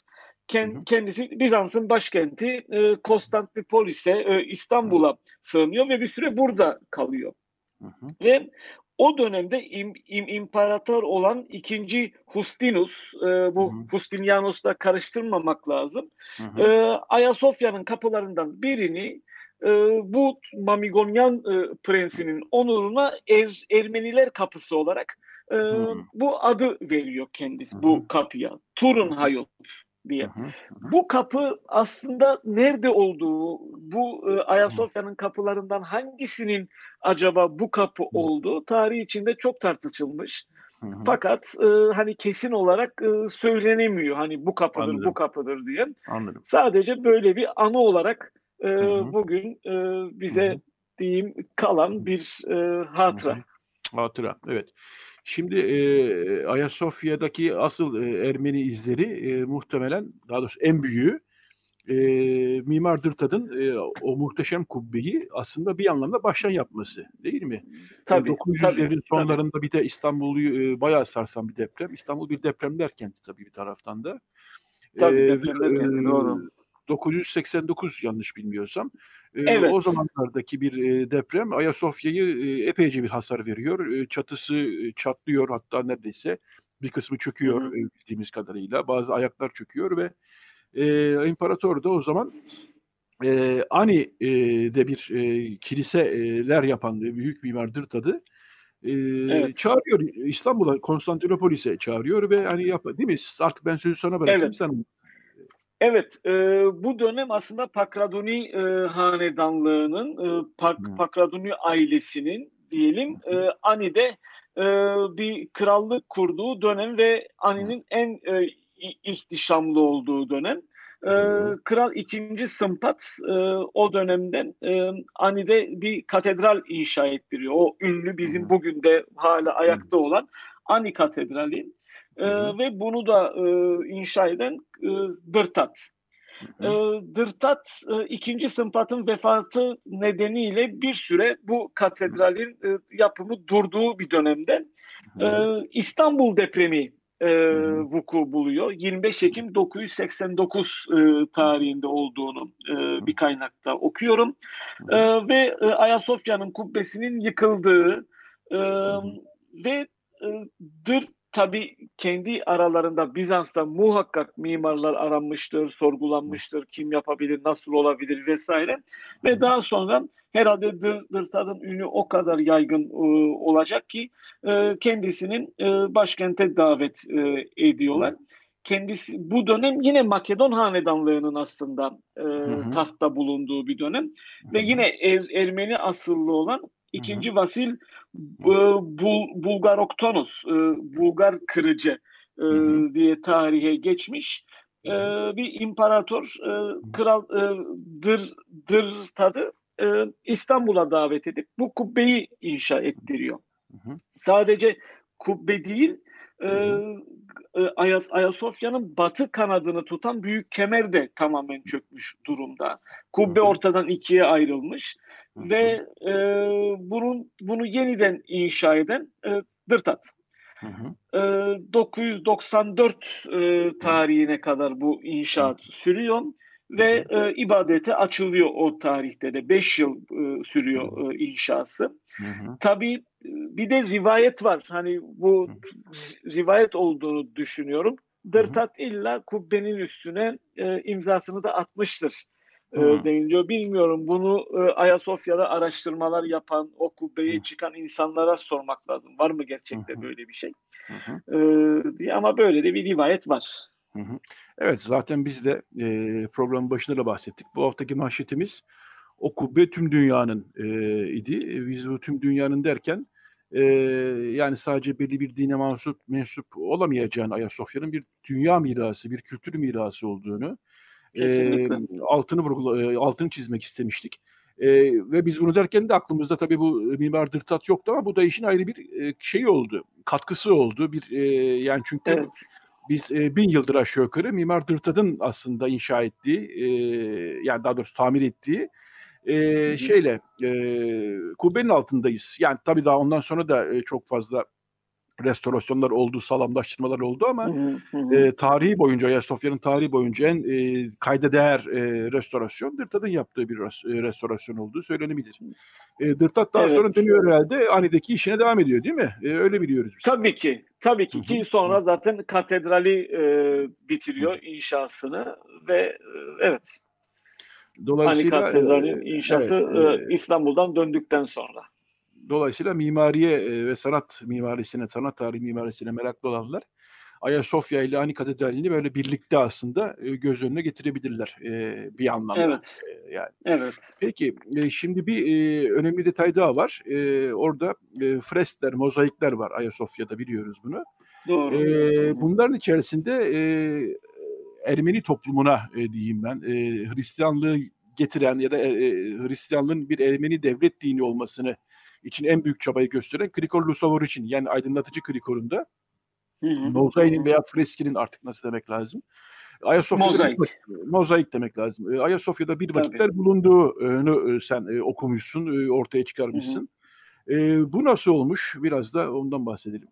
kend, kendisi Bizans'ın başkenti e, Konstantinopolis'e, e, İstanbul'a sığınıyor ve bir süre burada kalıyor. Hı hı. Ve o dönemde im, im, imparator olan ikinci Hustinus, e, bu hı Hustinianos'la karıştırmamak lazım. E, Ayasofya'nın kapılarından birini e, bu Mamigonyan e, prensinin onuruna er, Ermeniler kapısı olarak e, bu adı veriyor kendisi Hı-hı. bu kapıya. Turun Hayot diye. Hı hı. Bu kapı aslında nerede olduğu, bu e, Ayasofya'nın kapılarından hangisinin acaba bu kapı olduğu tarihi içinde çok tartışılmış. Hı. Fakat e, hani kesin olarak e, söylenemiyor. Hani bu kapıdır, Anladım. bu kapıdır diye. Anladım. Sadece böyle bir anı olarak e, bugün e, bize hı hı. diyeyim kalan bir e, hatıra. Hı hı. Hatıra, evet. Şimdi e, Ayasofya'daki asıl e, Ermeni izleri e, muhtemelen, daha doğrusu en büyüğü e, Mimar Dırtad'ın e, o muhteşem kubbeyi aslında bir anlamda baştan yapması değil mi? Tabii. E, 900'lerin sonlarında tabii. bir de İstanbul'u e, bayağı sarsan bir deprem. İstanbul bir depremler kenti tabii bir taraftan da. Tabii e, depremler kenti doğru. 989 yanlış bilmiyorsam. Evet. O zamanlardaki bir deprem Ayasofya'yı epeyce bir hasar veriyor. Çatısı çatlıyor hatta neredeyse bir kısmı çöküyor Hı. bildiğimiz kadarıyla. Bazı ayaklar çöküyor ve e, imparator da o zaman e, Ani'de bir e, kiliseler yapan büyük mimardır tadı. E, evet. çağırıyor İstanbul'a Konstantinopolis'e çağırıyor ve hani yap değil mi? Artık ben sözü sana bırakayım evet. sen Evet, e, bu dönem aslında Pakraduni e, hanedanlığının, e, Pak, hmm. Pakraduni ailesinin diyelim e, Ani'de e, bir krallık kurduğu dönem ve Ani'nin en e, ihtişamlı olduğu dönem. E, Kral 2. Sımpat e, o dönemden e, Ani'de bir katedral inşa ettiriyor. O ünlü bizim bugün de hala ayakta olan Ani Katedrali. E, ve bunu da e, inşa eden e, Dırtat. E, Dırtat e, ikinci Sımpat'ın vefatı nedeniyle bir süre bu katedralin e, yapımı durduğu bir dönemde e, İstanbul depremi e, vuku buluyor. 25 Ekim 989 e, tarihinde olduğunu e, bir kaynakta okuyorum. E, ve e, Ayasofya'nın kubbesinin yıkıldığı e, ve e, Dır tabi kendi aralarında Bizans'ta muhakkak mimarlar aranmıştır, sorgulanmıştır, kim yapabilir, nasıl olabilir vesaire. Ve daha sonra herhalde Dır, Dırtad'ın ünü o kadar yaygın e, olacak ki e, kendisinin e, başkente davet e, ediyorlar. Kendisi bu dönem yine Makedon hanedanlığının aslında e, tahtta bulunduğu bir dönem ve yine er, Ermeni asıllı olan İkinci Vasil Bul, Bulgaroktonos, e, Bulgar kırıcı e, diye tarihe geçmiş. E, bir imparator kral Dır Dır tadı İstanbul'a davet edip bu kubbeyi inşa ettiriyor. Sadece kubbe değil Ayas, Ayasofya'nın batı kanadını tutan büyük kemer de tamamen çökmüş durumda. Kubbe ortadan ikiye ayrılmış ve e, bunun bunu yeniden inşa eden e, Dırtat. Hı hı. E, 994 e, tarihine kadar bu inşaat sürüyor ve e, ibadete açılıyor o tarihte de 5 yıl e, sürüyor e, inşası. Hı hı. Tabii bir de rivayet var. Hani bu rivayet olduğunu düşünüyorum. Dırtat illa kubbenin üstüne e, imzasını da atmıştır e, deniliyor. Bilmiyorum bunu e, Ayasofya'da araştırmalar yapan, o kubbeye Hı. çıkan insanlara sormak lazım. Var mı gerçekten Hı. böyle bir şey? Hı. E, diye ama böyle de bir rivayet var. Hı hı. Evet zaten biz de e, programın başında da bahsettik. Bu haftaki manşetimiz o kubbe tüm dünyanın e, idi. Biz bu tüm dünyanın derken e, yani sadece belli bir dine mensup, mensup olamayacağını Ayasofya'nın bir dünya mirası, bir kültür mirası olduğunu e, altını vurgula, altını çizmek istemiştik. E, ve biz bunu derken de aklımızda tabii bu mimar dırtat yoktu ama bu da işin ayrı bir e, şey oldu, katkısı oldu. Bir e, yani çünkü evet. biz e, bin yıldır aşağı yukarı mimar dırtadın aslında inşa ettiği, e, yani daha doğrusu tamir ettiği e, şeyle e, kubbenin altındayız. Yani tabii daha ondan sonra da e, çok fazla restorasyonlar oldu, salamlaştırmalar oldu ama. E, tarihi boyunca Ayasofya'nın tarihi boyunca en e, kayda değer e, restorasyon Dırtat'ın yaptığı bir res, restorasyon olduğu söylenebilir. E, Dırtat daha evet. sonra dönüyor herhalde Ani'deki işine devam ediyor değil mi? E, öyle biliyoruz biz. Tabii ki. Tabii ki. Ki sonra zaten katedrali e, bitiriyor inşasını ve e, evet. Dolayısıyla Ani Katedrali'nin inşası evet, e, İstanbul'dan döndükten sonra. Dolayısıyla mimariye e, ve sanat mimarisine, sanat tarihi mimarisine meraklı olanlar Ayasofya ile Ani Katedrali'ni böyle birlikte aslında e, göz önüne getirebilirler e, bir anlamda. Evet. Yani. Evet. Peki şimdi bir önemli detay daha var. Orada freskler, mozaikler var Ayasofya'da biliyoruz bunu. Doğru. Bunların içerisinde Ermeni toplumuna diyeyim ben Hristiyanlığı getiren ya da Hristiyanlığın bir Ermeni devlet dini olmasını için en büyük çabayı gösteren Krikor Lusavor için yani aydınlatıcı Krikor'unda mozainin veya freskinin artık nasıl demek lazım. Ayasofya'da mozaik. Demek lazım. E, Ayasofya'da bir vakitler Tabii. bulunduğunu e, sen e, okumuşsun, ortaya çıkarmışsın. Hı hı. Bu nasıl olmuş? Biraz da ondan bahsedelim.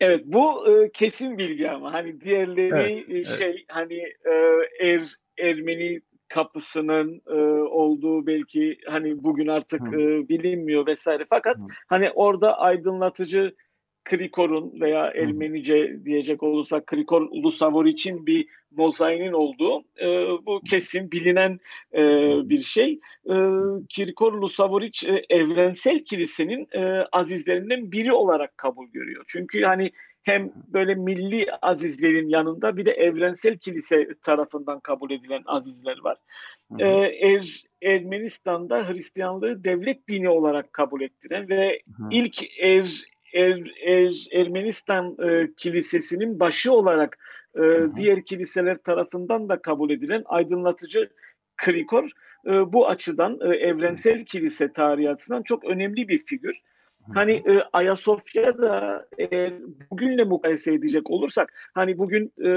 Evet bu e, kesin bilgi ama hani diğerleri evet, şey evet. hani e, er Ermeni kapısının e, olduğu belki hani bugün artık e, bilinmiyor vesaire. Fakat Hı. hani orada aydınlatıcı Krikor'un veya Ermenice diyecek olursak Krikor Lusavor için bir mozaiğinin olduğu e, bu kesin bilinen e, bir şey. E, Krikor Lusavoriç e, evrensel kilisenin e, azizlerinden biri olarak kabul görüyor. Çünkü hani hem böyle milli azizlerin yanında bir de evrensel kilise tarafından kabul edilen azizler var. Ee, er, Ermenistan'da Hristiyanlığı devlet dini olarak kabul ettiren ve Hı. ilk er, er, er, Ermenistan e, kilisesinin başı olarak e, diğer kiliseler tarafından da kabul edilen aydınlatıcı Krikor e, bu açıdan e, evrensel kilise tarihi açısından çok önemli bir figür. Hani e, Ayasofya'da e, bugünle mukayese edecek olursak hani bugün e,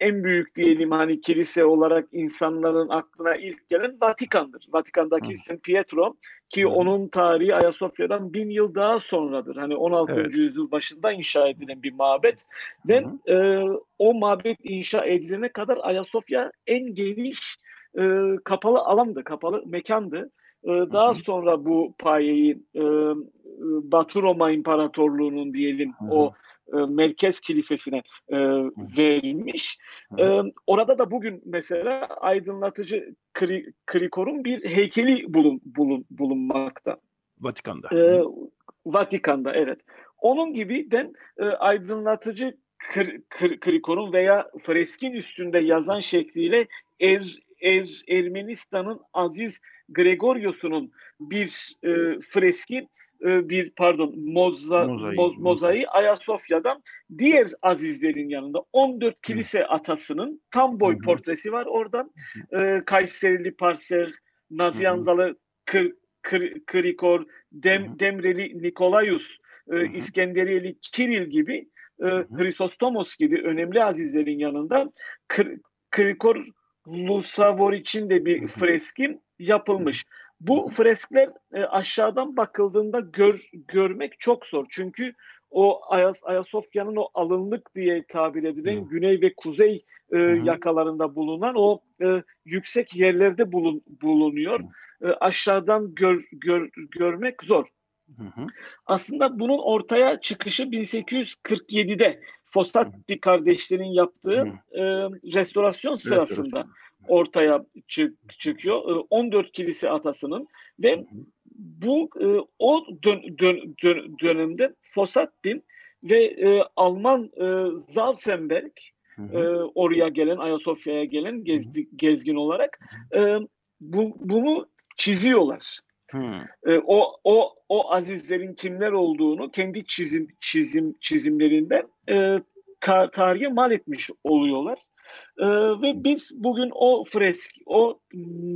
en büyük diyelim hani kilise olarak insanların aklına ilk gelen Vatikan'dır. Vatikan'daki St. Pietro ki Hı. onun tarihi Ayasofya'dan bin yıl daha sonradır. Hani 16. Evet. yüzyıl başında inşa edilen bir mabet ve e, o mabet inşa edilene kadar Ayasofya en geniş e, kapalı alandı, kapalı mekandı. E, daha sonra bu payeyi e, Batı Roma İmparatorluğu'nun diyelim o e, merkez kilisesine e, verilmiş. E, orada da bugün mesela aydınlatıcı Kri, Krikor'un bir heykeli bulun, bulun, bulunmakta. Vatikan'da. E, Vatikan'da evet. Onun gibi den e, aydınlatıcı Krikor'un veya freskin üstünde yazan şekliyle er, er, Ermenistan'ın Aziz Gregorios'unun bir e, freski e, bir pardon moza, mozaiği, moz, mozaiği Ayasofya'dan diğer azizlerin yanında 14 kilise Hı. atasının tam boy Hı. portresi var oradan. E, Kayserili Parser, Nazyanzalı Kır, Kır, Krikor, Dem, Demreli Nikolayus, e, İskenderiyeli Kiril gibi e, Hrisostomos gibi önemli azizlerin yanında Kır, Krikor Lusavor için de bir freski yapılmış. Bu freskler e, aşağıdan bakıldığında gör, görmek çok zor. Çünkü o Ayas, Ayasofya'nın o alınlık diye tabir edilen hmm. güney ve kuzey e, hmm. yakalarında bulunan o e, yüksek yerlerde bulun, bulunuyor. Hmm. E, aşağıdan gör, gör, görmek zor. Hı Aslında bunun ortaya çıkışı 1847'de Fossati kardeşlerin yaptığı e, restorasyon sırasında. Ortaya çık, çıkıyor. 14 ee, kilise atasının ve bu e, o dön, dön, dön, dönemde Fossattin ve e, Alman e, Zalzenberg e, oraya gelen Ayasofya'ya gelen gezdi, gezgin olarak e, bu, bunu çiziyorlar. E, o o o azizlerin kimler olduğunu kendi çizim çizim çizimlerinden e, tar tarihe mal etmiş oluyorlar. Ee, ve biz bugün o fresk, o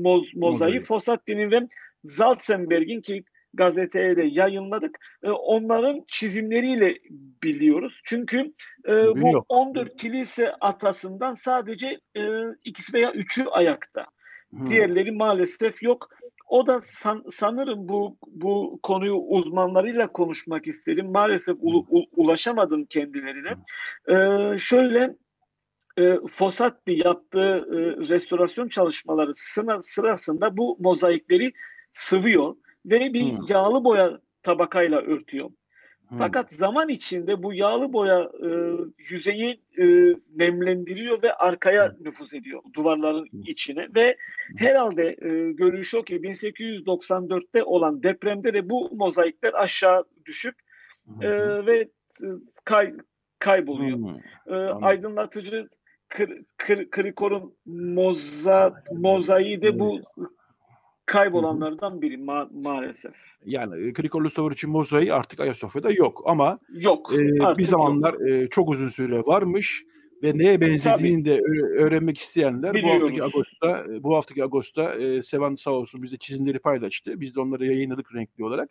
moz, mozaiği Fossatti'nin ve Zaltzenberg'in ki gazeteye de yayınladık. E, onların çizimleriyle biliyoruz. Çünkü e, bu 14 kilise atasından sadece e, ikisi veya üçü ayakta. Hmm. Diğerleri maalesef yok. O da san, sanırım bu bu konuyu uzmanlarıyla konuşmak istedim. Maalesef u, u, ulaşamadım kendilerine. Ee, şöyle e, Fossati yaptığı e, restorasyon çalışmaları sırasında bu mozaikleri sıvıyor ve bir hmm. yağlı boya tabakayla örtüyor. Fakat zaman içinde bu yağlı boya e, yüzeyi e, nemlendiriyor ve arkaya nüfuz ediyor duvarların içine ve herhalde e, görünüş o ki 1894'te olan depremde de bu mozaikler aşağı düşüp e, ve e, kay, kayboluyor. E, aydınlatıcı kır, kır, Krikor'un moza, mozaiği de bu kaybolanlardan biri ma- maalesef. Yani Krikor Lustavur için mozaiği artık Ayasofya'da yok ama yok. E, bir zamanlar yok. E, çok uzun süre varmış ve neye benzediğini de öğrenmek isteyenler Biliyoruz. bu haftaki Ağustos'ta bu haftaki Ağustos'ta e, Sevan sağ olsun bize çizimleri paylaştı. Biz de onları yayınladık renkli olarak.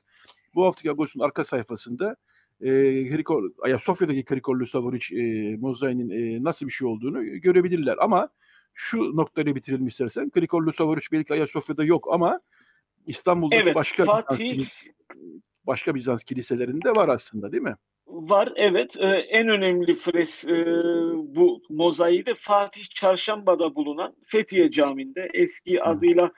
Bu haftaki Ağustos'un arka sayfasında e, Hrikor, Ayasofya'daki Hrikollu Savoriç e, mozaiğinin e, nasıl bir şey olduğunu görebilirler. Ama şu noktayı bitirelim istersen. Hrikollu Savoriç belki Ayasofya'da yok ama İstanbul'daki evet, başka Fatih... Bizans, başka Bizans kiliselerinde var aslında değil mi? Var evet. Ee, en önemli fres e, bu mozaiği de Fatih Çarşamba'da bulunan Fethiye Camii'nde eski adıyla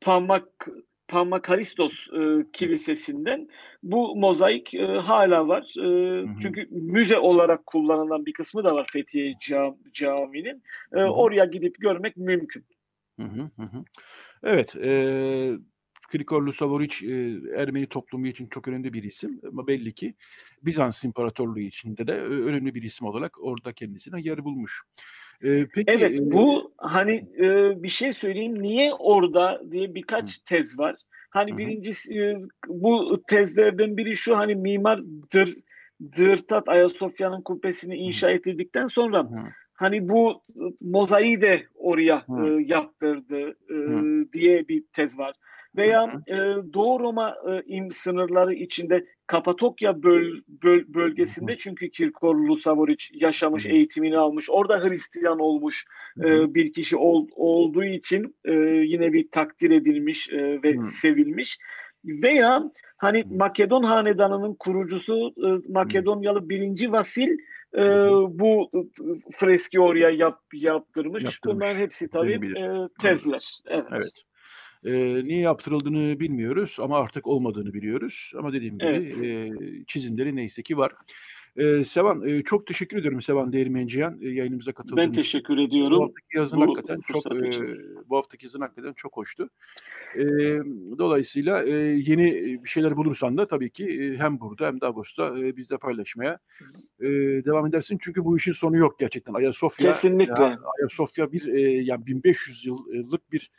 Pamak Pamakaristos e, Kilisesi'nden bu mozaik e, hala var. E, hı hı. Çünkü müze olarak kullanılan bir kısmı da var Fethiye Cam Camii'nin. E, oraya gidip görmek mümkün. Hı hı hı. Evet. E, Grigor Lusavoric e, Ermeni toplumu için çok önemli bir isim ama belli ki Bizans İmparatorluğu içinde de e, önemli bir isim olarak orada kendisine yer bulmuş. E, peki, evet e, bu hani e, bir şey söyleyeyim niye orada diye birkaç hı. tez var. Hani hı. birincisi e, bu tezlerden biri şu hani mimar Dır, Dırtat Ayasofya'nın kubbesini inşa ettirdikten sonra hı hani bu mozaiği de oraya e, yaptırdı e, diye bir tez var. Veya e, Doğu Roma e, im sınırları içinde Kapadokya böl, böl, bölgesinde çünkü Kirkorlu Savoric yaşamış, eğitimini almış, orada Hristiyan olmuş e, bir kişi ol, olduğu için e, yine bir takdir edilmiş e, ve sevilmiş. Veya hani Makedon hanedanının kurucusu e, Makedonyalı birinci Vasil e, bu freski oraya yap, yaptırmış. yaptırmış. Bunların hepsi tabii e, tezler. Evet. evet. E, niye yaptırıldığını bilmiyoruz ama artık olmadığını biliyoruz. Ama dediğim gibi evet. e, çizimleri neyse ki var. Ee, Sevan e, çok teşekkür ediyorum Sevan Değirmenciyan e, yayınımıza katıldığın Ben teşekkür ediyorum. Bu haftaki yazın bu, hakikaten çok e, bu haftaki yazın hakikaten çok hoştu. E, dolayısıyla e, yeni bir şeyler bulursan da tabii ki e, hem burada hem de Ağustos'ta e, bizle paylaşmaya e, devam edersin. Çünkü bu işin sonu yok gerçekten. Ayasofya Kesinlikle. Ya, Ayasofya bir e, yani 1500 yıllık bir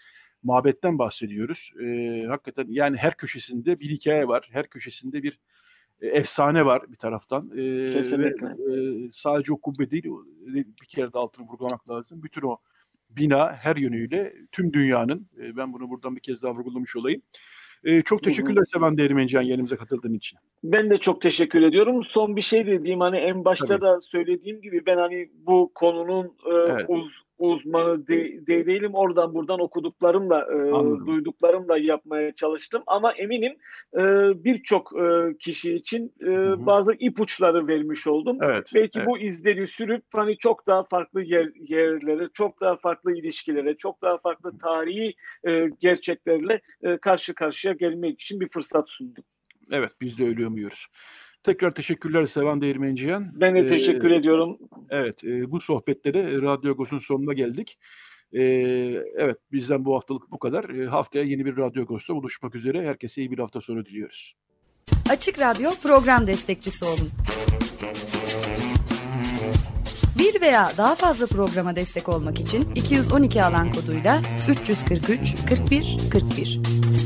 mabetten bahsediyoruz. E, hakikaten yani her köşesinde bir hikaye var. Her köşesinde bir e, efsane var bir taraftan. E, Kesinlikle. Ve, e, sadece o kubbe değil, bir kere de altını vurgulamak lazım. Bütün o bina her yönüyle tüm dünyanın, e, ben bunu buradan bir kez daha vurgulamış olayım. E, çok teşekkürler Sevan Değirmencihan yerimize katıldığın için. Ben de çok teşekkür ediyorum. Son bir şey dediğim hani en başta Tabii. da söylediğim gibi ben hani bu konunun e, evet. uz, uzmanı de, de değilim. Oradan buradan okuduklarımla, e, duyduklarımla yapmaya çalıştım. Ama eminim e, birçok e, kişi için e, bazı ipuçları vermiş oldum. Evet, Belki evet. bu izleri sürüp hani çok daha farklı yer, yerlere, çok daha farklı ilişkilere, çok daha farklı tarihi e, gerçeklerle e, karşı karşıya gelmek için bir fırsat sundum. Evet, biz de öyle umuyoruz. Tekrar teşekkürler Sevan Değirmenciyen. Ben de teşekkür ee, ediyorum. Evet, e, bu sohbetlere Radyo Agos'un sonuna geldik. E, evet, bizden bu haftalık bu kadar. E, haftaya yeni bir Radyo Agos'ta buluşmak üzere. Herkese iyi bir hafta sonu diliyoruz. Açık Radyo program destekçisi olun. Bir veya daha fazla programa destek olmak için 212 alan koduyla 343 41 41.